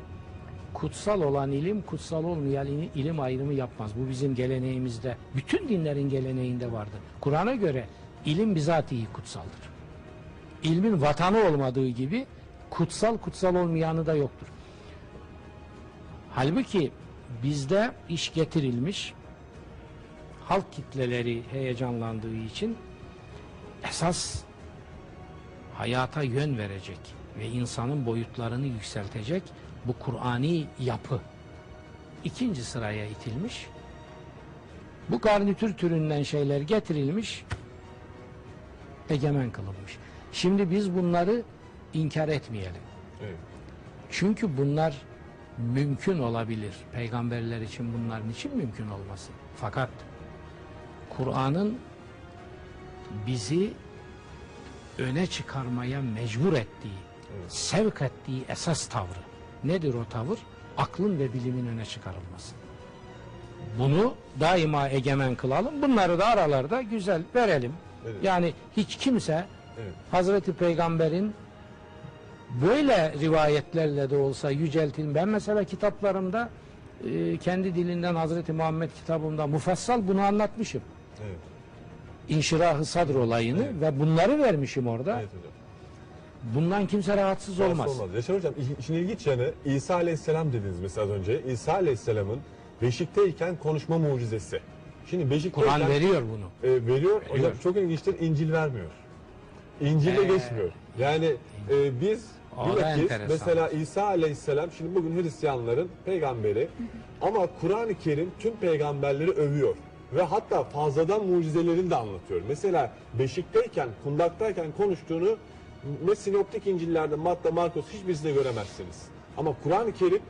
kutsal olan ilim, kutsal olmayan ilim, ayrımı yapmaz. Bu bizim geleneğimizde, bütün dinlerin geleneğinde vardır. Kur'an'a göre ilim bizatihi kutsaldır. İlmin vatanı olmadığı gibi kutsal kutsal olmayanı da yoktur. Halbuki bizde iş getirilmiş, halk kitleleri heyecanlandığı için esas hayata yön verecek ve insanın boyutlarını yükseltecek bu Kur'ani yapı ikinci sıraya itilmiş. Bu garnitür türünden şeyler getirilmiş, egemen kılınmış. Şimdi biz bunları inkar etmeyelim. Evet. Çünkü bunlar mümkün olabilir. Peygamberler için bunların için mümkün olması. Fakat Kur'an'ın bizi öne çıkarmaya mecbur ettiği, sevk ettiği esas tavrı. Nedir o tavır? Aklın ve bilimin öne çıkarılması. Bunu daima egemen kılalım. Bunları da aralarda güzel verelim. Evet. Yani hiç kimse Evet. Hazreti Peygamber'in böyle rivayetlerle de olsa yüceltin. Ben mesela kitaplarımda e, kendi dilinden Hazreti Muhammed kitabımda mufassal bunu anlatmışım. Evet. İnşirahı sadr olayını Evet. ve bunları vermişim orada. Evet hocam. Bundan kimse rahatsız olmaz. Olmaz. Yaşar Hocam iş- işin ilginç yanı İsa Aleyhisselam dediniz mesela az önce. İsa Aleyhisselam'ın beşikteyken konuşma mucizesi. Şimdi beşikteyken Kur'an veriyor bunu. e, veriyor. Hocam Veriyor. çok ilginçtir İncil vermiyor. İncil'de Ee, geçmiyor. Yani e, biz O da bilakis enteresan. mesela İsa Aleyhisselam şimdi bugün Hristiyanların peygamberi ama Kur'an-ı Kerim tüm peygamberleri övüyor. Ve hatta fazladan mucizelerini de anlatıyor. Mesela beşikteyken, kundaktayken konuştuğunu ne sinoptik İncil'lerde Matta, Markos hiçbirisinde göremezsiniz. Ama Kur'an-ı Kerim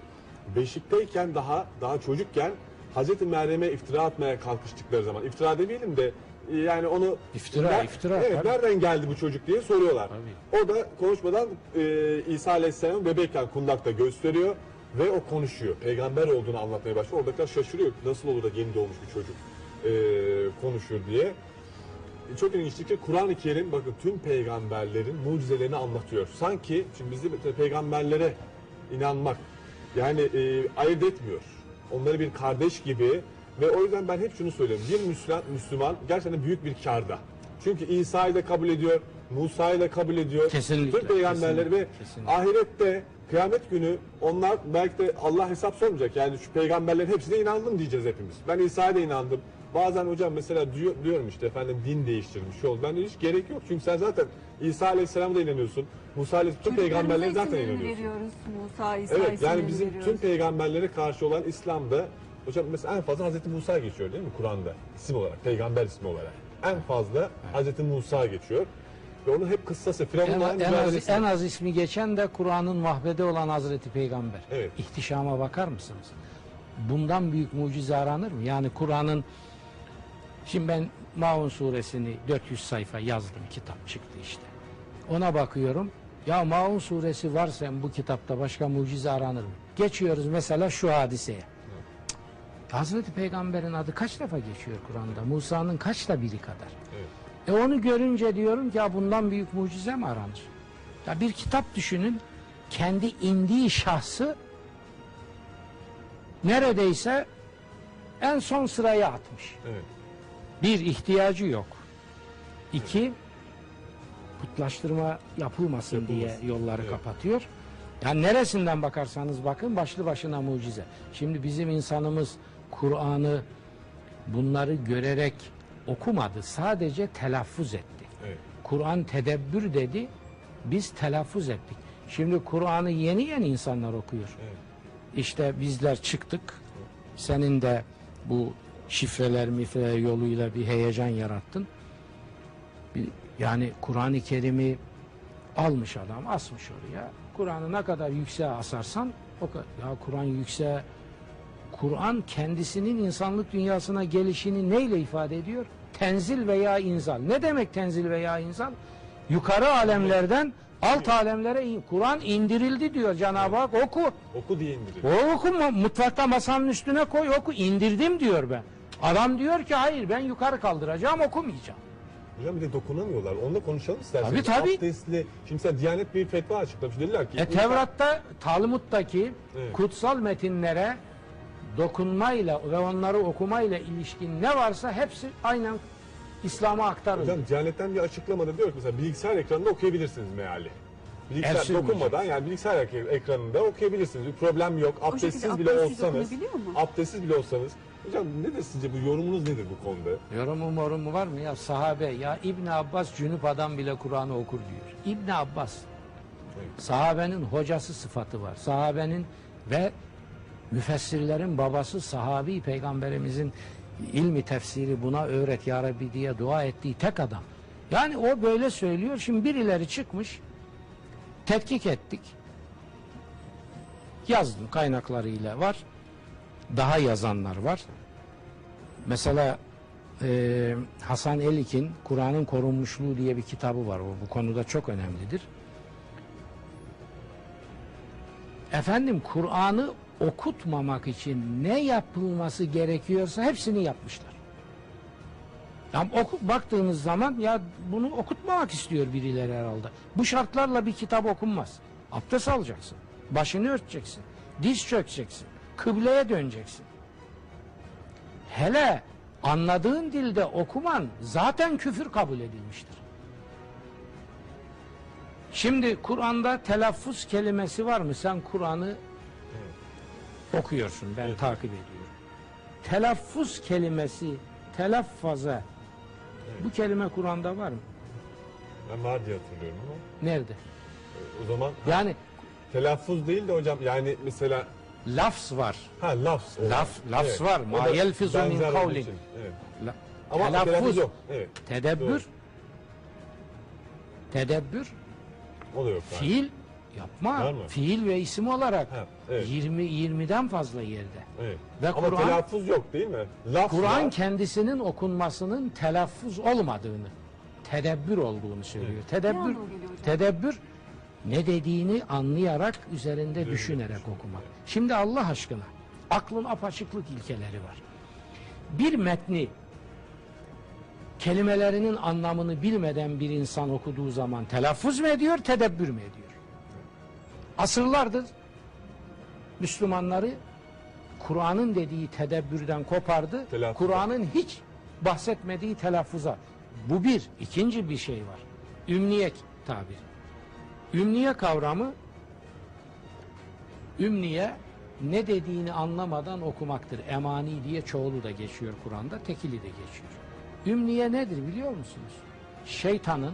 beşikteyken daha daha çocukken Hazreti Meryem'e iftira atmaya kalkıştıkları zaman iftira demeyelim de yani onu İftira, iftira, Evet, tabii. nereden geldi bu çocuk diye soruyorlar. O da konuşmadan e, İsa Aleyhisselam bebekken kundakta gösteriyor ve o konuşuyor. Peygamber olduğunu anlatmaya başlıyor. Oradakiler şaşırıyor. Nasıl olur da yeni doğmuş bir çocuk e, konuşur diye. E, Çok ilginçtir ki Kur'an-ı Kerim bakın tüm peygamberlerin mucizelerini anlatıyor. Sanki şimdi mesela peygamberlere inanmak yani e, ayırt etmiyor. Onları bir kardeş gibi ve o yüzden ben hep şunu söylüyorum. Bir Müslüman, Müslüman gerçekten büyük bir karda. Çünkü İsa'yı da kabul ediyor, Musa'yı da kabul ediyor. Kesinlikle, Tüm peygamberleri ve kesinlikle, ahirette kıyamet günü onlar belki de Allah hesap sormayacak. Yani şu peygamberlerin hepsine inandım diyeceğiz hepimiz. Ben İsa'ya da inandım. Bazen hocam mesela diyor, diyorum işte efendim din değiştirmiş şey oldu. Ben de hiç gerek yok. Çünkü sen zaten İsa Aleyhisselam'a da inanıyorsun. Musa Aleyhisselam tüm peygamberlere zaten inanıyorsun. veriyoruz. Musa, İsa Evet yani bizim veriyoruz. tüm peygamberlere karşı olan İslam'da hocam mesela en fazla Hazreti Musa geçiyor değil mi Kur'an'da isim olarak peygamber ismi olarak. En fazla Hazreti Musa geçiyor. Ve onu hep kıssası En, Firavun'la aynı en az, en az ismi geçen de Kur'an'ın mahvede olan Hazreti Peygamber. Evet. İhtişama bakar mısınız? Bundan büyük mucize aranır mı? Yani Kur'an'ın şimdi ben Maun suresini 400 sayfa yazdım kitap çıktı işte. Ona bakıyorum. Ya Maun suresi varsa bu kitapta başka mucize aranır mı? Geçiyoruz mesela şu hadiseye. Hazreti Peygamber'in adı kaç defa geçiyor Kur'an'da? Musa'nın kaçta biri kadar? Evet. E onu görünce diyorum ki ya bundan büyük mucize mi aranır? Ya bir kitap düşünün kendi indiği şahsı neredeyse en son sıraya atmış. Evet. Bir ihtiyacı yok. İki putlaştırma yapılmasın, Yapılmasın. diye yolları Evet. kapatıyor. Yani neresinden bakarsanız bakın başlı başına mucize. Şimdi bizim insanımız Kur'an'ı bunları görerek okumadı. Sadece telaffuz etti. Evet. Kur'an tedebbür dedi. Biz telaffuz ettik. Şimdi Kur'an'ı yeni yeni insanlar okuyor. Evet. İşte bizler çıktık. Senin de bu şifreler mifreler yoluyla bir heyecan yarattın. Bir, yani Kur'an-ı Kerim'i almış adam asmış oraya. Kur'an'ı ne kadar yükseğe asarsan o kadar. Ya Kur'an yükseğe Kur'an kendisinin insanlık dünyasına gelişini neyle ifade ediyor? Tenzil veya inzal. Ne demek tenzil veya inzal? Yukarı alemlerden alt alemlere in. Kur'an indirildi diyor Cenab-ı Hak oku. Oku diye indirin. O okuma mutfakta masanın üstüne koy oku indirdim diyor ben. Adam diyor ki hayır ben yukarı kaldıracağım okumayacağım. Hocam bir de dokunamıyorlar. Onunla konuşalım isterseniz. Tabii, tabii. Abdestli. Şimdi mesela Diyanet bir fetva açıklamış. Dediler ki. E Tevrat'ta Talmud'daki Evet. kutsal metinlere dokunmayla ve onları okumayla ilişkin ne varsa hepsi aynen İslam'a aktarıldı. Hocam Diyanet'ten bir açıklamada diyor ki mesela bilgisayar ekranında okuyabilirsiniz meali. Bilgisayar sürmeyecek. dokunmadan yani bilgisayar ek- ekranında okuyabilirsiniz. Bir problem yok. Abdestsiz şekilde bile abdestsiz olsanız. dokunabiliyor mu? Abdestsiz bile olsanız. Hocam nedir sizce bu yorumunuz nedir bu konuda? Yorumu morumu var mı ya sahabe ya İbn Abbas cünüp adam bile Kur'an'ı okur diyor. İbn Abbas Evet. sahabenin hocası sıfatı var. Sahabenin ve müfessirlerin babası sahabi peygamberimizin ilmi tefsiri buna öğret ya Rabbi diye dua ettiği tek adam. Yani o böyle söylüyor. Şimdi birileri çıkmış tetkik ettik. Yazdım kaynaklarıyla var. Daha yazanlar var. Mesela e, Hasan Elik'in Kur'an'ın korunmuşluğu diye bir kitabı var. O bu konuda çok önemlidir. Efendim Kur'an'ı okutmamak için ne yapılması gerekiyorsa hepsini yapmışlar. Yani oku, baktığınız zaman ya bunu okutmamak istiyor birileri herhalde. Bu şartlarla bir kitap okunmaz. Abdest alacaksın. Başını örteceksin. Diz çökeceksin. Kıbleye döneceksin. Hele anladığın dilde okuman zaten küfür kabul edilmiştir. Şimdi Kur'an'da telaffuz kelimesi var mı? Sen Kur'an'ı okuyorsun. Ben Evet. takip ediyorum. Telaffuz kelimesi, telaffaza bu kelime Kur'an'da var mı? Ben var diye hatırlıyorum ama Nerede? o zaman Yani telaffuz değil de hocam yani mesela lafz var. ha lafz. Laf- lafz var. O Ma yelfizu min kavlin. Evet. La- Ama Telaffuz. telaffuz yok. Evet. Tedebbür. Doğru. Tedebbür O da yok. Yapma. Var mı? Fiil ve isim olarak Ha, evet. 20 20'den fazla yerde. Evet. Ve Ama Kur'an- telaffuz yok değil mi? Laf Kur'an var. kendisinin okunmasının telaffuz olmadığını, tedebbür olduğunu söylüyor. Tedebbür, anlama geliyor hocam? tedebbür ne dediğini anlayarak üzerinde düşünerek okumak. Şimdi Allah aşkına aklın apaçıklık ilkeleri var. Bir metni kelimelerinin anlamını bilmeden bir insan okuduğu zaman telaffuz mu ediyor, tedebbür mü ediyor? Asırlardır Müslümanları Kur'an'ın dediği tedebbürden kopardı. Kur'an'ın hiç bahsetmediği telaffuza. Bu bir. ikinci bir şey var. Ümniye tabiri. Ümniye kavramı ümniye ne dediğini anlamadan okumaktır. Emani diye çoğulu da geçiyor Kur'an'da, tekili de geçiyor. Ümniye nedir biliyor musunuz? Şeytanın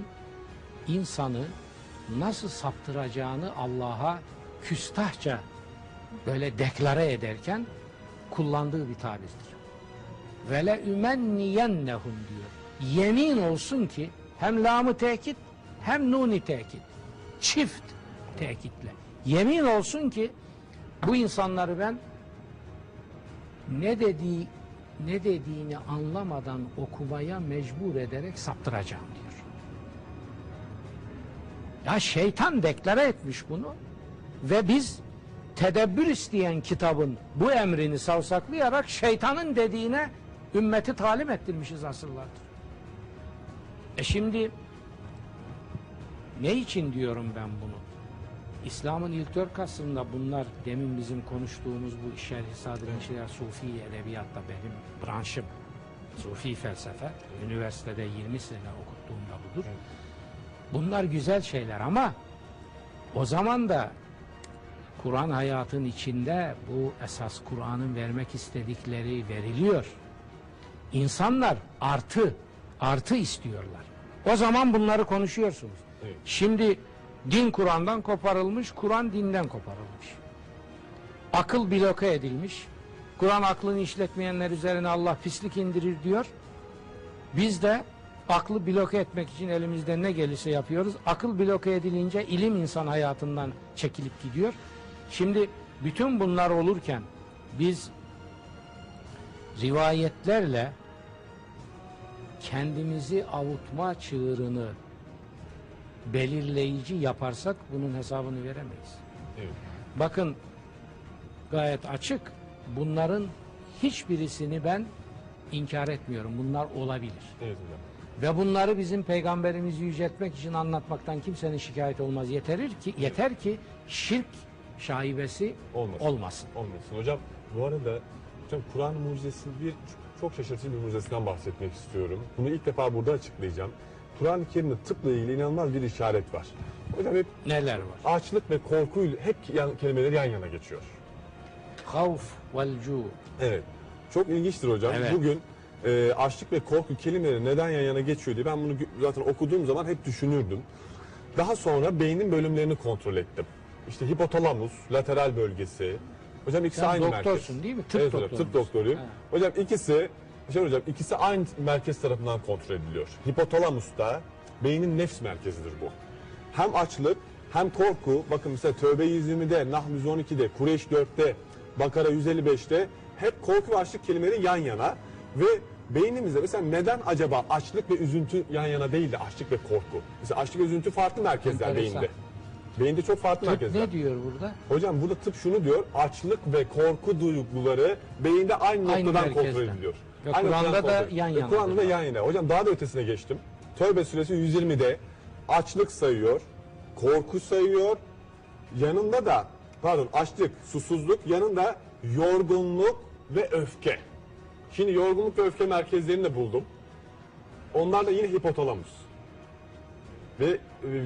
insanı nasıl saptıracağını Allah'a küstahça böyle deklare ederken kullandığı bir tabirdir. Ve le ümenniyennehum diyor. Yemin olsun ki hem lamı tekit hem nuni tekit. Çift tekitle. Yemin olsun ki bu insanları ben ne dediği ne dediğini anlamadan okumaya mecbur ederek saptıracağım diyor. Ya şeytan deklare etmiş bunu ve biz tedebbür isteyen kitabın bu emrini savsaklayarak şeytanın dediğine ümmeti talim ettirmişiz asırlardır. E şimdi ne için diyorum ben bunu? İslam'ın ilk dört asrında bunlar demin bizim konuştuğumuz bu şerh-i sadrın şeyler Sufi edebiyatta benim branşım. Sufi felsefe. Üniversitede 20 sene okuttuğumda budur. Bunlar güzel şeyler ama o zaman da Kur'an hayatın içinde bu esas Kur'an'ın vermek istedikleri veriliyor. İnsanlar artı, artı istiyorlar. O zaman bunları konuşuyorsunuz. Evet. Şimdi din Kur'an'dan koparılmış, Kur'an dinden koparılmış. Akıl bloke edilmiş. Kur'an aklını işletmeyenler üzerine Allah pislik indirir diyor. Biz de aklı bloke etmek için elimizde ne gelirse yapıyoruz. Akıl bloke edilince ilim insan hayatından çekilip gidiyor. Şimdi bütün bunlar olurken biz rivayetlerle kendimizi avutma çığırını belirleyici yaparsak bunun hesabını veremeyiz. Evet. Bakın gayet açık bunların hiçbirisini ben inkar etmiyorum. Bunlar olabilir. Evet hocam. Ve bunları bizim peygamberimizi yüceltmek için anlatmaktan kimsenin şikayet olmaz. Yeterir ki yeter ki şirk şaibesi Olmasın. olmasın. Olmasın. Hocam bu arada hocam Kur'an mucizesi bir çok şaşırtıcı bir mucizesinden bahsetmek istiyorum. Bunu ilk defa burada açıklayacağım. Kur'an-ı Kerim'de tıpla ilgili inanılmaz bir işaret var. Hocam hep Neler var? açlık ve korkuyla hep yan, kelimeleri yan yana geçiyor. Havf vel cu. Evet. Çok ilginçtir hocam. Evet. Bugün e, açlık ve korku kelimeleri neden yan yana geçiyor diye ben bunu zaten okuduğum zaman hep düşünürdüm. Daha sonra beynin bölümlerini kontrol ettim. İşte hipotalamus, lateral bölgesi. Hocam ikisi Sen aynı doktorsun merkez. değil mi? Tıp evet tıp doktoruyum. Ha. Hocam ikisi şey hocam ikisi aynı merkez tarafından kontrol ediliyor. Hipotalamusta beynin nefs merkezidir bu. Hem açlık hem korku, bakın mesela Tövbe 120'de, Nahl 112'de, Kureyş 4'te, Bakara 155'te hep korku ve açlık kelimeleri yan yana ve beynimizde mesela neden acaba açlık ve üzüntü yan yana değil de açlık ve korku? Mesela açlık ve üzüntü farklı merkezler Enteresan. beyinde. Beyinde çok farklı Tıp merkezler. ne diyor burada? Hocam burada tıp şunu diyor. Açlık ve korku duyguları beyinde aynı Aynı noktadan kontrol merkezden. ediliyor. Ve Aynı Kur'an'da noktadan da kontrol yan Ve yana Kur'an'da da diyor. yan yana. Hocam daha da ötesine geçtim. Tövbe suresi 120'de açlık sayıyor, korku sayıyor. Yanında da pardon açlık, susuzluk, yanında yorgunluk ve öfke. Şimdi yorgunluk ve öfke merkezlerini de buldum. Onlar da yine hipotalamus. Ve e,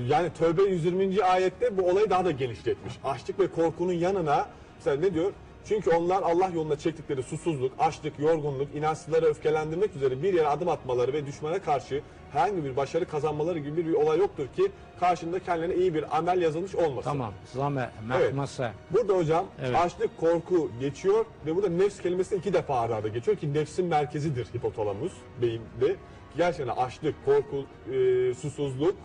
yani Tövbe 120. ayette bu olayı daha da genişletmiş. Açlık ve korkunun yanına mesela ne diyor? Çünkü onlar Allah yolunda çektikleri susuzluk, açlık, yorgunluk, inançsızları öfkelendirmek üzere bir yere adım atmaları ve düşmana karşı herhangi bir başarı kazanmaları gibi bir olay yoktur ki karşında kendilerine iyi bir amel yazılmış olmasın. Tamam. Zame, Evet. mehmasa. Burada hocam Evet. açlık, korku geçiyor ve burada nefs kelimesi iki defa arada arada geçiyor ki nefsin merkezidir hipotalamus beyinde. Gerçekten açlık, korku, e, susuzluk,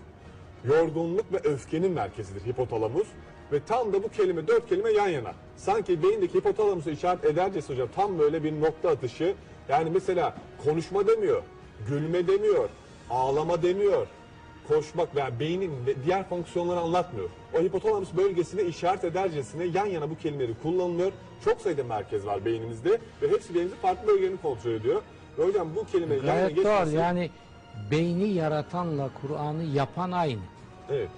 yorgunluk ve öfkenin merkezidir hipotalamus. Ve tam da bu kelime, dört kelime yan yana. Sanki beyindeki hipotalamusu işaret edercesi hocam tam böyle bir nokta atışı. Yani mesela konuşma demiyor, gülme demiyor, ağlama demiyor, koşmak veya beynin diğer fonksiyonları anlatmıyor. O hipotalamus bölgesine işaret edercesine yan yana bu kelimeleri kullanılıyor. Çok sayıda merkez var beynimizde ve hepsi beynimizin farklı bölgelerini kontrol ediyor. Ve hocam bu kelime yan yana Gayet geçmesi... Yani beyni yaratanla Kur'an'ı yapan aynı. Evet.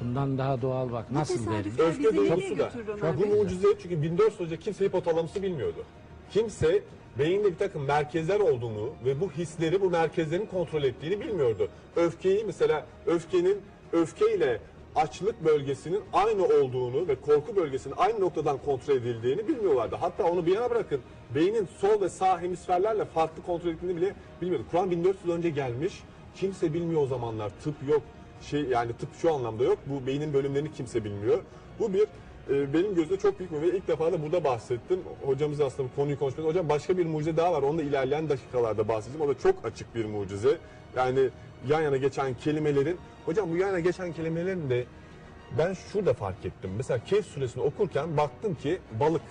Bundan daha doğal bak. Nasıl derim? Öfke bizi nereye götürür Ömer Çok bu Bey? mucize çünkü 1400 önce kimse hipotalamusu bilmiyordu. Kimse beyinde bir takım merkezler olduğunu ve bu hisleri bu merkezlerin kontrol ettiğini bilmiyordu. Öfkeyi mesela öfkenin öfkeyle açlık bölgesinin aynı olduğunu ve korku bölgesinin aynı noktadan kontrol edildiğini bilmiyorlardı. Hatta onu bir yana bırakın beynin sol ve sağ hemisferlerle farklı kontrol edildiğini bile bilmiyordu. Kur'an 1400 önce gelmiş. Kimse bilmiyor o zamanlar. Tıp yok. Şey yani tıp şu anlamda yok. Bu beynin bölümlerini kimse bilmiyor. Bu bir e, benim gözümde çok büyük bir ve ilk defa da burada bahsettim. Hocamız aslında bu konuyu konuşmak. Hocam başka bir mucize daha var. Onu da ilerleyen dakikalarda bahsedeceğim. O da çok açık bir mucize. Yani yan yana geçen kelimelerin hocam bu yan yana geçen kelimelerin de ben şurada fark ettim. Mesela Kehf suresini okurken baktım ki balık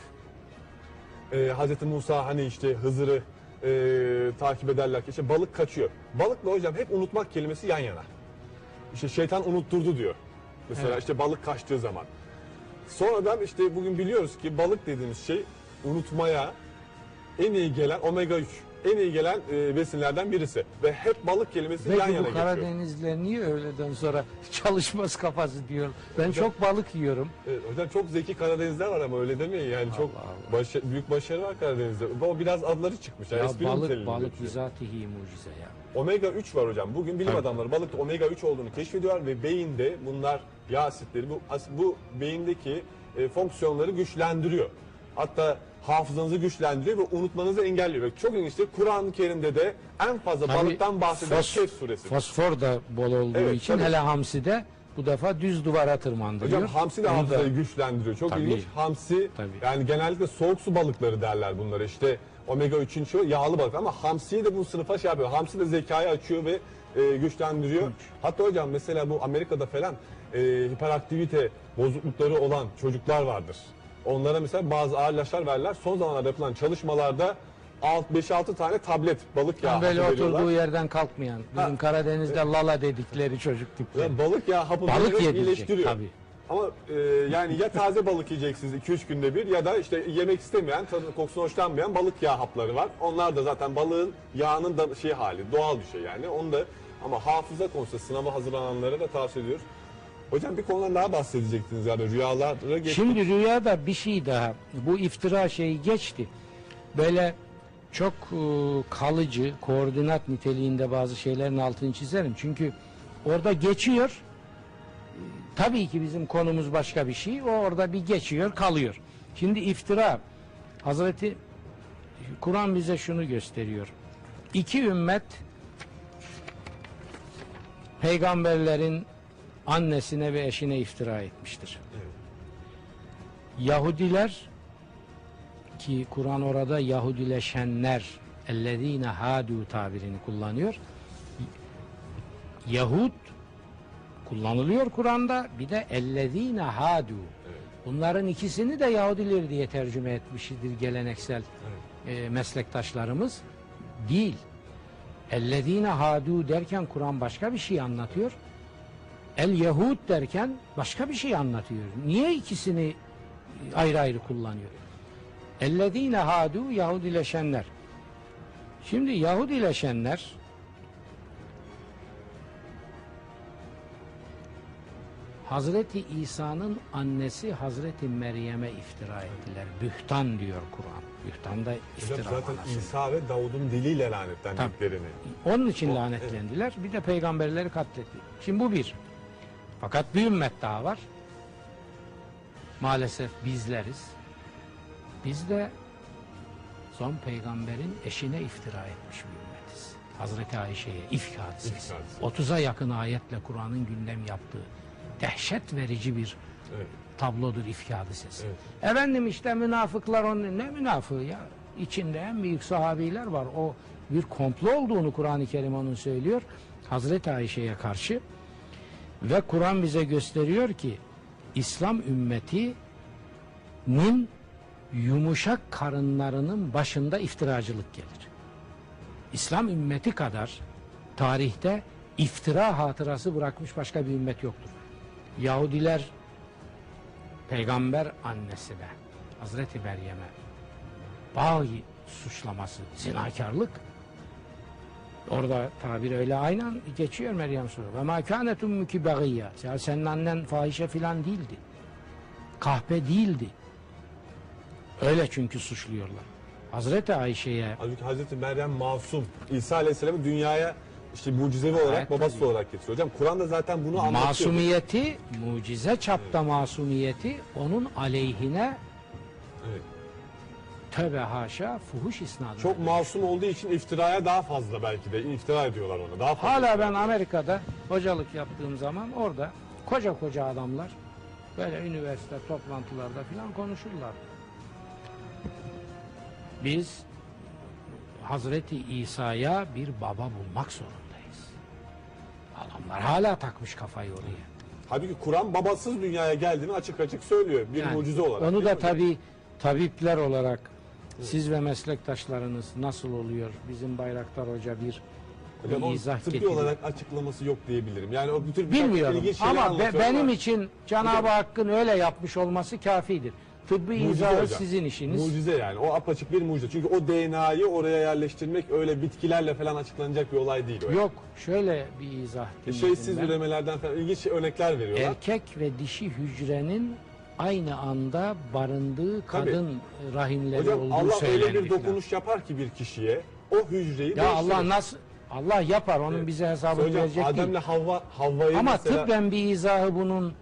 e, Hazreti Musa hani işte Hızır'ı e, takip ederler ki işte balık kaçıyor. Balıkla hocam hep unutmak kelimesi yan yana. İşte şeytan unutturdu diyor. Mesela Evet. işte balık kaçtığı zaman. Sonradan işte bugün biliyoruz ki balık dediğimiz şey unutmaya en iyi gelen omega 3 en iyi gelen e, besinlerden birisi ve hep balık kelimesi yan Peki yana bu geçiyor. Karadenizliler niye öğleden sonra çalışmaz kafası diyor. Ben çok balık yiyorum. Evet, hocam çok zeki Karadenizler var ama öyle demeyin yani çok başa- büyük başarı var Karadeniz'de. O biraz adları çıkmış. Yani Ya espri balık niteliğinde balık geçiyor. bizatihi mucize ya. Omega 3 var hocam. Bugün bilim adamları balıkta omega 3 olduğunu keşfediyorlar ve beyinde bunlar yağ asitleri bu as- bu beyindeki e, fonksiyonları güçlendiriyor. Hatta hafızanızı güçlendiriyor ve unutmanızı engelliyor. Ve çok ilginçtir. Kur'an-ı Kerim'de de en fazla Tabii balıktan bahseden fos- Kehf suresi. Fosfor da bol olduğu Evet, için tabii. hele hamside bu defa düz duvara tırmandırıyor. Hocam hamsi de Onu da- hafızayı güçlendiriyor. Çok Tabii. ilginç. Hamsi Tabii. yani genellikle soğuk su balıkları derler bunlara. İşte omega 3'ün çoğu yağlı balık ama hamsiyi de bu sınıfa şey yapıyor. Hamsi de zekayı açıyor ve e, güçlendiriyor. Hatta hocam mesela bu Amerika'da falan e, hiperaktivite bozuklukları olan çocuklar vardır. Onlara mesela bazı ağır ilaçlar verirler. Son zamanlarda yapılan çalışmalarda 5-6 tane tablet balık yağı Tam böyle hapı veriyorlar. oturduğu yerden kalkmayan. Bizim Ha. Karadeniz'de lala dedikleri çocuk tipleri. Ya balık yağı hapı Balık yedirecek, iyileştiriyor. tabii. Ama e, yani ya taze balık yiyeceksiniz 2-3 günde bir ya da işte yemek istemeyen, tadını kokusunu hoşlanmayan balık yağı hapları var. Onlar da zaten balığın yağının da şey hali, doğal bir şey yani. Onu da ama hafıza konusunda sınava hazırlananlara da tavsiye ediyoruz. Hocam bir konudan daha bahsedecektiniz yani rüyalara geç. Şimdi rüyada bir şey daha. Bu iftira şeyi geçti. Böyle çok e, kalıcı, koordinat niteliğinde bazı şeylerin altını çizerim. Çünkü orada geçiyor. E, Tabii ki bizim konumuz başka bir şey. O orada bir geçiyor, kalıyor. Şimdi iftira. Hazreti Kur'an bize şunu gösteriyor. İki ümmet peygamberlerin annesine ve eşine iftira etmiştir. Yahudiler ki Kur'an orada Yahudileşenler ellezine hadu tabirini kullanıyor. Yahud kullanılıyor Kur'an'da. Bir de ellezine hadu. Bunların ikisini de Yahudiler diye tercüme etmiştir geleneksel e, meslektaşlarımız. Değil. Ellezine hadu derken Kur'an başka bir şey anlatıyor. El Yahud derken başka bir şey anlatıyor. Niye ikisini ayrı ayrı kullanıyor? Ellezine hadu Yahudileşenler. Şimdi Yahudileşenler Hazreti İsa'nın annesi Hazreti Meryem'e iftira ettiler. Bühtan diyor Kur'an. Bühtan da Hocam iftira zaten manası. İsa ve Davud'un diliyle lanetlendiklerini. Onun için O- lanetlendiler. Bir de peygamberleri katletti. Şimdi bu bir. Fakat bir ümmet daha var. Maalesef bizleriz. Biz de son peygamberin eşine iftira etmiş bir ümmetiz. Hazreti Ayşe'ye ifk hadisesi. İfk hadisesi. 30'a yakın ayetle Kur'an'ın gündem yaptığı dehşet verici bir Evet. tablodur ifk hadisesi. Evet. Efendim işte münafıklar onun ne münafığı ya? İçinde en büyük sahabiler var. O bir komplo olduğunu Kur'an-ı Kerim onun söylüyor. Hazreti Ayşe'ye karşı ve Kur'an bize gösteriyor ki İslam ümmetinin yumuşak karınlarının başında iftiracılık gelir. İslam ümmeti kadar tarihte iftira hatırası bırakmış başka bir ümmet yoktur. Yahudiler peygamber annesine Hazreti Meryem'e bağ suçlaması, zinakarlık orada tabir öyle aynen geçiyor Meryem Suresi. Ve ma kânet ummuki bagiyya. Ya senin annen fahişe filan değildi. Kahpe değildi. Öyle çünkü suçluyorlar. Hazreti Ayşe'ye Halbuki Hazreti Meryem masum. İsa Aleyhisselam'ı dünyaya işte mucizevi olarak Evet, babası tabii. olarak getiriyor. Hocam Kur'an'da zaten bunu anlatıyor. masumiyeti, mucize çapta masumiyeti onun aleyhine Evet. Tövbe haşa fuhuş isnadı. Çok masum olduğu için iftiraya daha fazla belki de iftira ediyorlar ona. Daha fazla Hala ben. Amerika'da hocalık yaptığım zaman orada koca koca adamlar böyle üniversite toplantılarda filan konuşurlar. Biz Hazreti İsa'ya bir baba bulmak zorundayız. Adamlar hala takmış kafayı oraya. Halbuki Kur'an babasız dünyaya geldiğini açık açık söylüyor. Bir Yani mucize olarak. Onu değil da mi tabi tabipler olarak siz ve meslektaşlarınız nasıl oluyor? Bizim Bayraktar Hoca bir, Hocam onun izah tıbbi getiriyor. olarak açıklaması yok diyebilirim. Yani o bütün Bilmiyorum ama be- benim için Cenab-ı Hakk'ın öyle yapmış olması kafidir. Tıbbi mucize izahı hocam. sizin işiniz. Mucize yani. O apaçık bir mucize. Çünkü o DNA'yı oraya yerleştirmek öyle bitkilerle falan açıklanacak bir olay değil. Yani. Yok şöyle bir izah dinledim Şeysiz ben. üremelerden falan ilginç örnekler veriyorlar. Erkek ve dişi hücrenin aynı anda barındığı kadın rahimleri Hocam olduğu Allah öyle bir dokunuş yapar ki bir kişiye o hücreyi Ya. Allah nasıl Allah yapar onun Evet. bize hesabını Hocam verecek değil. Adem'le Havva, Havva'yı Ama mesela tıbben bir izahı bunun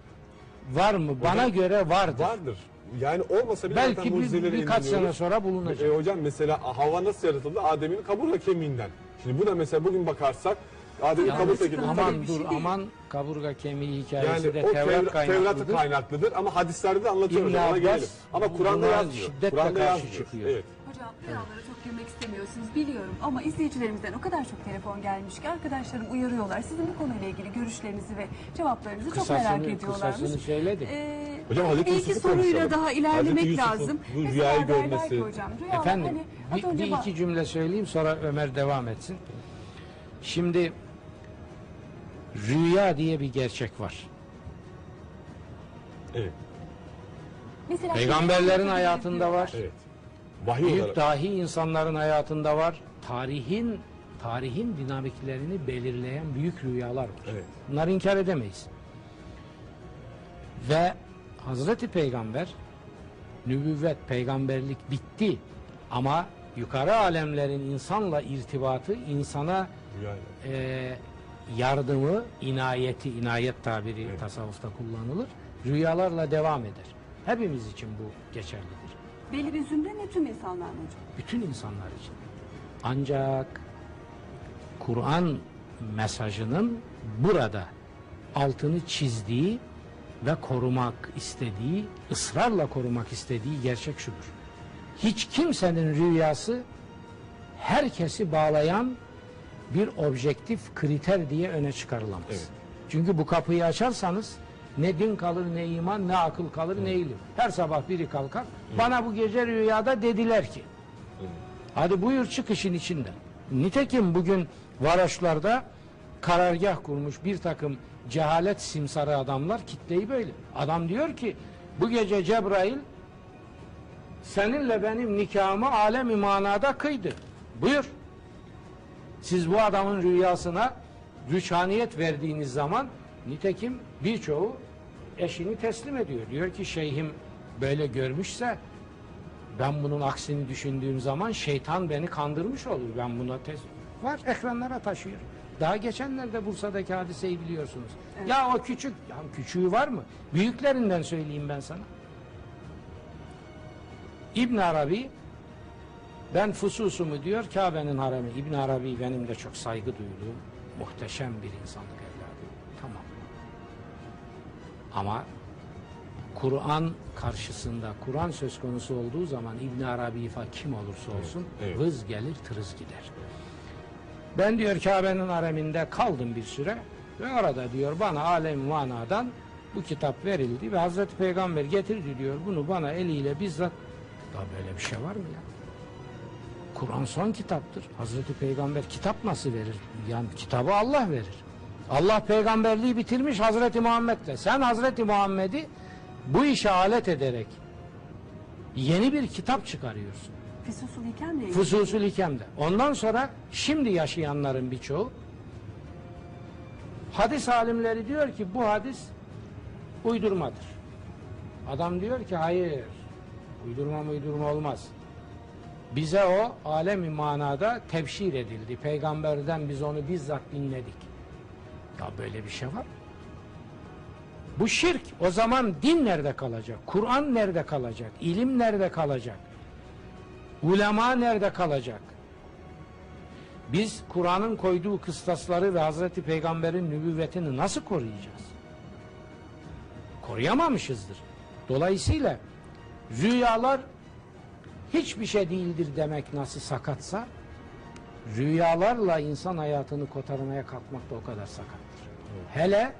var mı? Bana göre vardır. vardır. Yani olmasa bile zaten Belki bir, mucizelere birkaç sene sonra bulunacak. E, hocam mesela Havva nasıl yaratıldı? Adem'in kaburga kemiğinden. Şimdi bu da mesela bugün bakarsak Adem'in Yalnız kaburga kemiğinden. Aman dur şey aman kaburga kemiği hikayesi Yani de o Tevrat Tevrat, kaynaklıdır. Kaynaklıdır ama hadislerde de anlatıyor İbn Abbas. Ama Kur'an'da buna yazmıyor. şiddetle Kur'an'da karşı yazmıyor. çıkıyor. Evet. Hocam rüyalara çok girmek istemiyorsunuz biliyorum ama izleyicilerimizden o kadar çok telefon gelmiş ki arkadaşlarım uyarıyorlar. Sizin bu konuyla ilgili görüşlerinizi ve cevaplarınızı çok merak Kısasını, ediyorlarmış. kısasını söyledik. Ee, Hocam Hazreti bir iki Yusuf'u soruyla konuşalım. daha ilerlemek Hazreti Yusuf'un lazım. bu Mesela rüyayı derler görmesi- hocam rüyalar Efendim hani bir, önce bir iki cümle söyleyeyim sonra Ömer devam etsin. Şimdi rüya diye bir gerçek var. Evet. Mesela- Peygamberlerin hayatında var. Evet. Vahiy Büyük olarak. dahi insanların hayatında var. Tarihin tarihin dinamiklerini belirleyen büyük rüyalar var. Evet. Bunları inkar edemeyiz. Ve Hazreti Peygamber nübüvvet, peygamberlik bitti. Ama yukarı alemlerin insanla irtibatı, insana Rüyayla. e, yardımı, inayeti, inayet tabiri Evet. tasavvufta kullanılır. Rüyalarla devam eder. Hepimiz için bu geçerlidir. Belli bir zümre mi tüm insanlar mı hocam? Bütün insanlar için. Ancak Kur'an mesajının burada altını çizdiği ve korumak istediği, ısrarla korumak istediği gerçek şudur. Hiç kimsenin rüyası herkesi bağlayan bir objektif kriter diye öne çıkarılamaz. Evet. Çünkü bu kapıyı açarsanız ne din kalır ne iman ne akıl kalır ne ilim. Her sabah biri kalkar. Bana bu gece rüyada dediler ki. Hadi buyur çık işin içinden. Nitekim bugün varoşlarda karargah kurmuş bir takım cehalet simsarı adamlar kitleyi böyle. Adam diyor ki bu gece Cebrail seninle benim nikahımı alem manada kıydı. Buyur. Siz bu adamın rüyasına rüçhaniyet verdiğiniz zaman nitekim birçoğu eşini teslim ediyor. Diyor ki şeyhim böyle görmüşse ben bunun aksini düşündüğüm zaman şeytan beni kandırmış olur. Ben buna tes var ekranlara taşıyor. Daha geçenlerde Bursa'daki hadiseyi biliyorsunuz. Ya o küçük, ya küçüğü var mı? Büyüklerinden söyleyeyim ben sana. İbn Arabi ben fususumu diyor Kabe'nin haremi. İbn Arabi benim de çok saygı duyduğum muhteşem bir insanlık evladı. Tamam. Ama Kur'an karşısında Kur'an söz konusu olduğu zaman İbn Arabi fa kim olursa olsun evet. vız gelir tırız gider. Ben diyor Kabe'nin hareminde kaldım bir süre ve orada diyor bana alem manadan bu kitap verildi ve Hazreti Peygamber getirdi diyor bunu bana eliyle bizzat daha böyle bir şey var mı ya? Kur'an son kitaptır. Hazreti Peygamber kitap nasıl verir? Yani kitabı Allah verir. Allah peygamberliği bitirmiş Hazreti Muhammed'le. Sen Hazreti Muhammed'i bu işe alet ederek yeni bir kitap çıkarıyorsun. Füsusul Hikem'le ilgili. Fususül Hikem'de. Ondan sonra şimdi yaşayanların birçoğu hadis alimleri diyor ki bu hadis uydurmadır. Adam diyor ki hayır uydurma uydurma olmaz. Bize o alemi manada tebşir edildi. Peygamberden biz onu bizzat dinledik. Ya böyle bir şey var. Bu şirk. O zaman din nerede kalacak? Kur'an nerede kalacak? İlim nerede kalacak? Ulema nerede kalacak? Biz Kur'an'ın koyduğu kıstasları ve Hazreti Peygamber'in nübüvvetini nasıl koruyacağız? Koruyamamışızdır. Dolayısıyla rüyalar hiçbir şey değildir demek nasıl sakatsa rüyalarla insan hayatını kotarmaya kalkmak da o kadar sakattır. Hele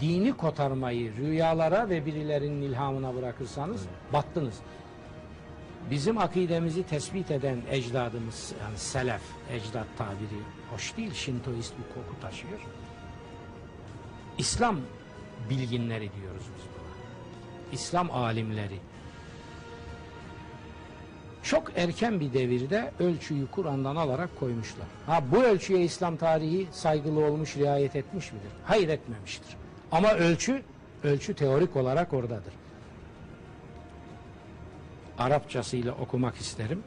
dini kotarmayı rüyalara ve birilerinin ilhamına bırakırsanız battınız. Bizim akidemizi tespit eden ecdadımız yani selef, ecdat tabiri hoş değil, şintoist bir koku taşıyor. İslam bilginleri diyoruz biz buna. İslam alimleri. Çok erken bir devirde ölçüyü Kur'an'dan alarak koymuşlar. Ha bu ölçüye İslam tarihi saygılı olmuş, riayet etmiş midir? Hayır etmemiştir. Ama ölçü, ölçü teorik olarak oradadır. Arapçasıyla okumak isterim.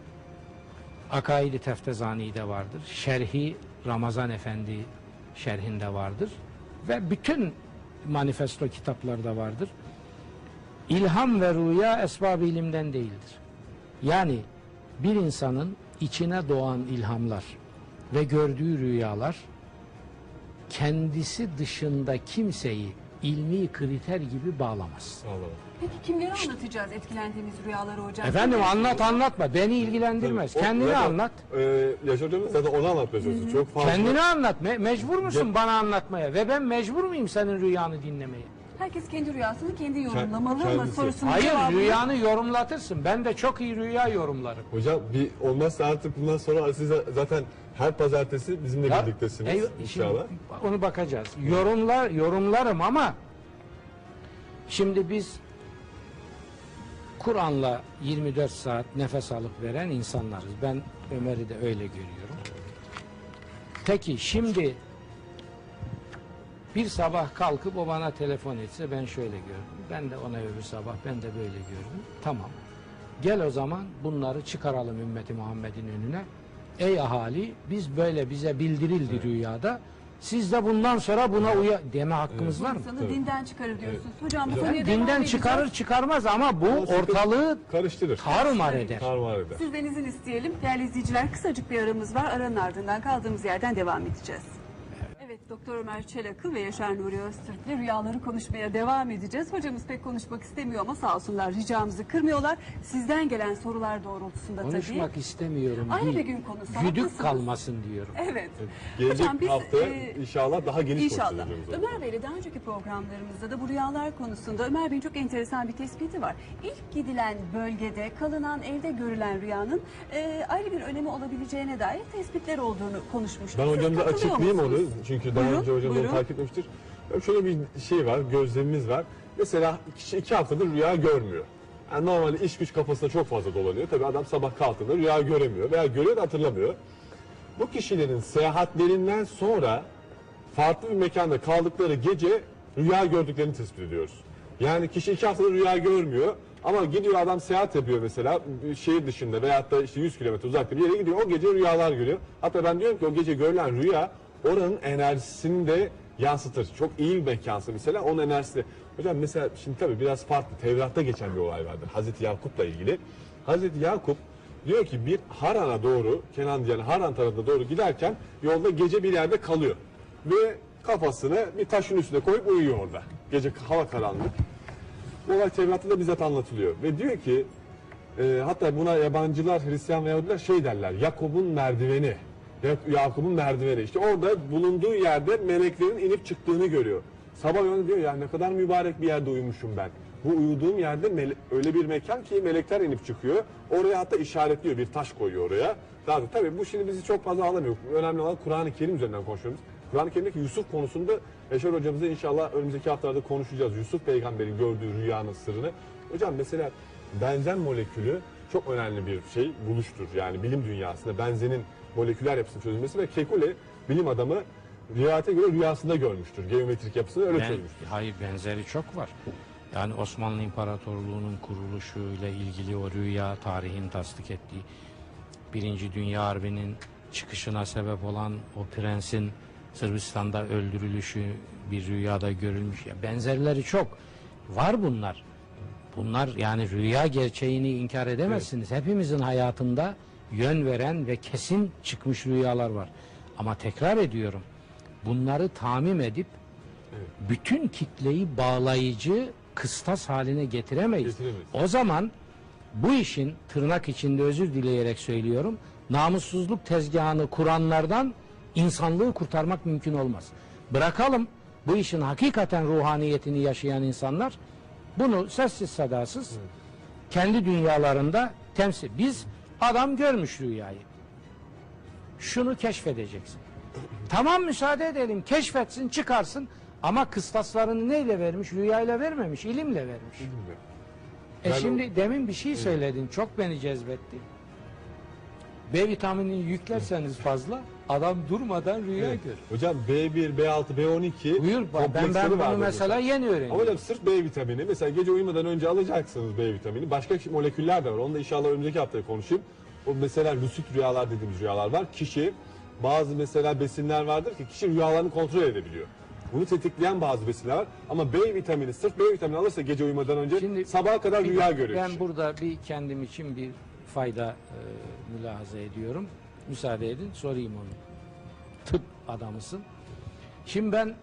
Akaid-i Teftezani'de vardır. Şerhi Ramazan Efendi şerhinde vardır. Ve bütün manifesto kitaplarda vardır. İlham ve rüya esbab ilimden değildir. Yani bir insanın içine doğan ilhamlar ve gördüğü rüyalar kendisi dışında kimseyi ilmi kriter gibi bağlamaz. Peki kimlere anlatacağız etkilendiğimiz rüyaları hocam? Efendim anlat anlatma beni ilgilendirmez. O- Kendini zaten, anlat. E, Yaşar Hocam zaten onu anlatmaya çalışıyor. Çok fazla. Kendini anlat. Me- mecbur musun bana anlatmaya? Ve ben mecbur muyum senin rüyanı dinlemeye? Herkes kendi rüyasını kendi yorumlamalı ama kendisi. sorusunun Hayır cevabını- rüyanı yorumlatırsın. Ben de çok iyi rüya yorumlarım. Hocam bir olmazsa artık bundan sonra siz zaten her pazartesi bizimle Ya, birliktesiniz ey- inşallah. Şimdi onu bakacağız. Yorumlar yorumlarım ama şimdi biz Kur'an'la 24 saat nefes alıp veren insanlarız. Ben Ömer'i de öyle görüyorum. Peki şimdi bir sabah kalkıp o bana telefon etse ben şöyle gördüm. Ben de ona öbür sabah ben de böyle gördüm. Tamam. Gel o zaman bunları çıkaralım ümmeti Muhammed'in önüne. Ey ahali biz böyle bize bildirildi rüyada. Siz de bundan sonra buna uya deme hakkımız var mı? İnsanı dinden çıkarır diyorsunuz. Hocam bu Hocam, konuya devam Dinden edeceğiz. çıkarır çıkarmaz ama bu ortalığı karıştırır. tarumar eder. Tarumar eder. Sizden izin isteyelim. Değerli izleyiciler kısacık bir aramız var. Aranın ardından kaldığımız yerden devam edeceğiz. Doktor Ömer Çelakı ve Yaşar Nuri Öztürk'le rüyaları konuşmaya devam edeceğiz. Hocamız pek konuşmak istemiyor ama sağ olsunlar ricamızı kırmıyorlar. Sizden gelen sorular doğrultusunda Konuşmak tabii. istemiyorum. Ayrı bir gün konusu, Güdük haklısınız. kalmasın diyorum. Evet. Gelecek Hocam biz, hafta e, inşallah daha geniş İnşallah. Ömer Bey'le daha önceki programlarımızda da bu rüyalar konusunda Ömer Bey'in çok enteresan bir tespiti var. İlk gidilen bölgede kalınan evde görülen rüyanın e, ayrı bir önemi olabileceğine dair tespitler olduğunu konuşmuştuk. Ben hocamıza açıklayayım onu. Buyurun, hocam onu buyurun. takip etmiştir. Ya Şöyle bir şey var, gözlemimiz var. Mesela kişi iki haftadır rüya görmüyor. Yani normalde iş güç kafasında çok fazla dolanıyor. Tabii adam sabah kalktığında rüya göremiyor veya görüyor da hatırlamıyor. Bu kişilerin seyahatlerinden sonra farklı bir mekanda kaldıkları gece rüya gördüklerini tespit ediyoruz. Yani kişi iki haftadır rüya görmüyor ama gidiyor adam seyahat yapıyor mesela şehir dışında veyahut da işte 100 kilometre uzakta bir yere gidiyor o gece rüyalar görüyor. Hatta ben diyorum ki o gece görülen rüya oranın enerjisini de yansıtır. Çok iyi bir mekansa mesela onun enerjisi. Hocam mesela şimdi tabii biraz farklı. Tevrat'ta geçen bir olay vardır. Hazreti Yakup'la ilgili. Hazreti Yakup diyor ki bir Haran'a doğru, Kenan yani Haran tarafına doğru giderken yolda gece bir yerde kalıyor. Ve kafasını bir taşın üstüne koyup uyuyor orada. Gece hava karanlık. Bu olay Tevrat'ta da bizzat anlatılıyor. Ve diyor ki e, hatta buna yabancılar, Hristiyan ve Yahudiler şey derler. Yakup'un merdiveni. Ya- Yakup'un merdiveni. İşte orada bulunduğu yerde meleklerin inip çıktığını görüyor. Sabah uyanıyor diyor ya ne kadar mübarek bir yerde uyumuşum ben. Bu uyuduğum yerde öyle bir mekan ki melekler inip çıkıyor. Oraya hatta işaretliyor bir taş koyuyor oraya. Da, tabii bu şimdi bizi çok fazla alamıyor. Önemli olan Kur'an-ı Kerim üzerinden konuşuyoruz. Kur'an-ı Kerim'deki Yusuf konusunda Yaşar hocamızla inşallah önümüzdeki haftalarda konuşacağız. Yusuf peygamberin gördüğü rüyanın sırrını. Hocam mesela benzen molekülü çok önemli bir şey, buluştur. Yani bilim dünyasında benzenin moleküler yapısının çözülmesi ve Kekule bilim adamı rivayete göre rüyasında görmüştür. Geometrik yapısını öyle Ben, çözmüştür. hayır benzeri çok var. Yani Osmanlı İmparatorluğu'nun kuruluşuyla ilgili o rüya tarihin tasdik ettiği Birinci Dünya Harbi'nin çıkışına sebep olan o prensin Sırbistan'da öldürülüşü bir rüyada görülmüş. Ya benzerleri çok. Var bunlar. Bunlar yani rüya gerçeğini inkar edemezsiniz. Hepimizin hayatında yön veren ve kesin çıkmış rüyalar var. Ama tekrar ediyorum. Bunları tamim edip bütün kitleyi bağlayıcı kıstas haline getiremeyiz. Getiremeyiz. O zaman bu işin tırnak içinde özür dileyerek söylüyorum namussuzluk tezgahını kuranlardan insanlığı kurtarmak mümkün olmaz. Bırakalım bu işin hakikaten ruhaniyetini yaşayan insanlar bunu sessiz sedasız kendi dünyalarında temsil. Biz adam görmüş rüyayı. Şunu keşfedeceksin. Tamam müsaade edelim keşfetsin çıkarsın ama kıstaslarını neyle vermiş? Rüyayla vermemiş, ilimle vermiş. E Ben o- şimdi demin bir şey söyledin çok beni cezbetti. B vitaminini yüklerseniz fazla adam durmadan rüya Evet. görür. Hocam B1, B6, B12 Buyur ben, ben bunu mesela yeni Ama öğrendim. hocam sırf B vitamini mesela gece uyumadan önce alacaksınız B vitamini. Başka moleküller de var. Onu da inşallah önümüzdeki hafta konuşayım. O mesela lucid rüyalar dediğimiz rüyalar var. Kişi bazı mesela besinler vardır ki kişi rüyalarını kontrol edebiliyor. Bunu tetikleyen bazı besinler var. Ama B vitamini, sırf B vitamini alırsa gece uyumadan önce Şimdi sabaha kadar rüya görüyor. Ben kişi. burada bir kendim için bir fayda e, mülahaza ediyorum. Müsaade edin sorayım onu. Tıp adamısın. Şimdi ben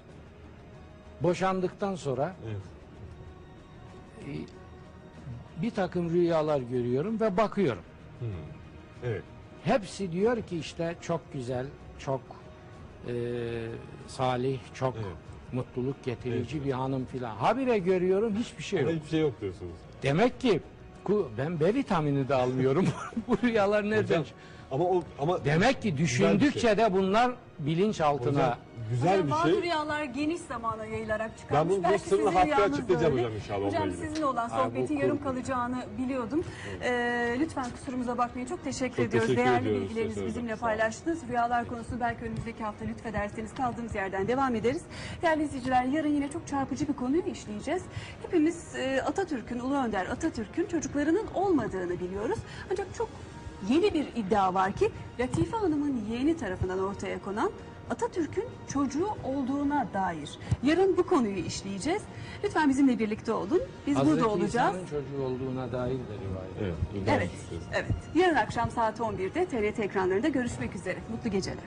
boşandıktan sonra Evet. e, bir takım rüyalar görüyorum ve bakıyorum. Evet. Hepsi diyor ki işte çok güzel, çok e, salih, çok Evet. mutluluk getirici Evet. bir hanım filan. Habire görüyorum hiçbir şey yok. Ama hiçbir şey yok diyorsunuz. Demek ki ben B vitamini de almıyorum. Bu rüyalar nereden? Hocam, ama o ama Demek ki düşündükçe şey. de bunlar bilinçaltına hocam, güzel Hocam bir bazı şey. rüyalar geniş zamana yayılarak Ben çıkarmış. bu- bu Belki sırrını haftaya açıklayacağım öyle. hocam inşallah Hocam sizinle olan bu sohbetin kur- yarım kalacağını biliyordum. Ee, lütfen kusurumuza bakmayın. Çok teşekkür Çok ediyoruz. teşekkür Değerli ediyoruz. bilgilerinizi bizimle paylaştınız. Rüyalar konusunu belki önümüzdeki hafta lütfederseniz kaldığımız yerden devam ederiz. Değerli izleyiciler yarın yine çok çarpıcı bir konuyu işleyeceğiz. Hepimiz e, Atatürk'ün, Ulu Önder Atatürk'ün çocuklarının olmadığını biliyoruz. Ancak çok yeni bir iddia var ki Latife Hanım'ın yeğeni tarafından ortaya konan Atatürk'ün çocuğu olduğuna dair. Yarın bu konuyu işleyeceğiz. Lütfen bizimle birlikte olun. Biz Hazreti burada olacağız. İsa'nın çocuğu olduğuna dair de rivayet. Evet. Evet, evet. Yarın akşam saat 11'de TRT ekranlarında görüşmek üzere. Mutlu geceler.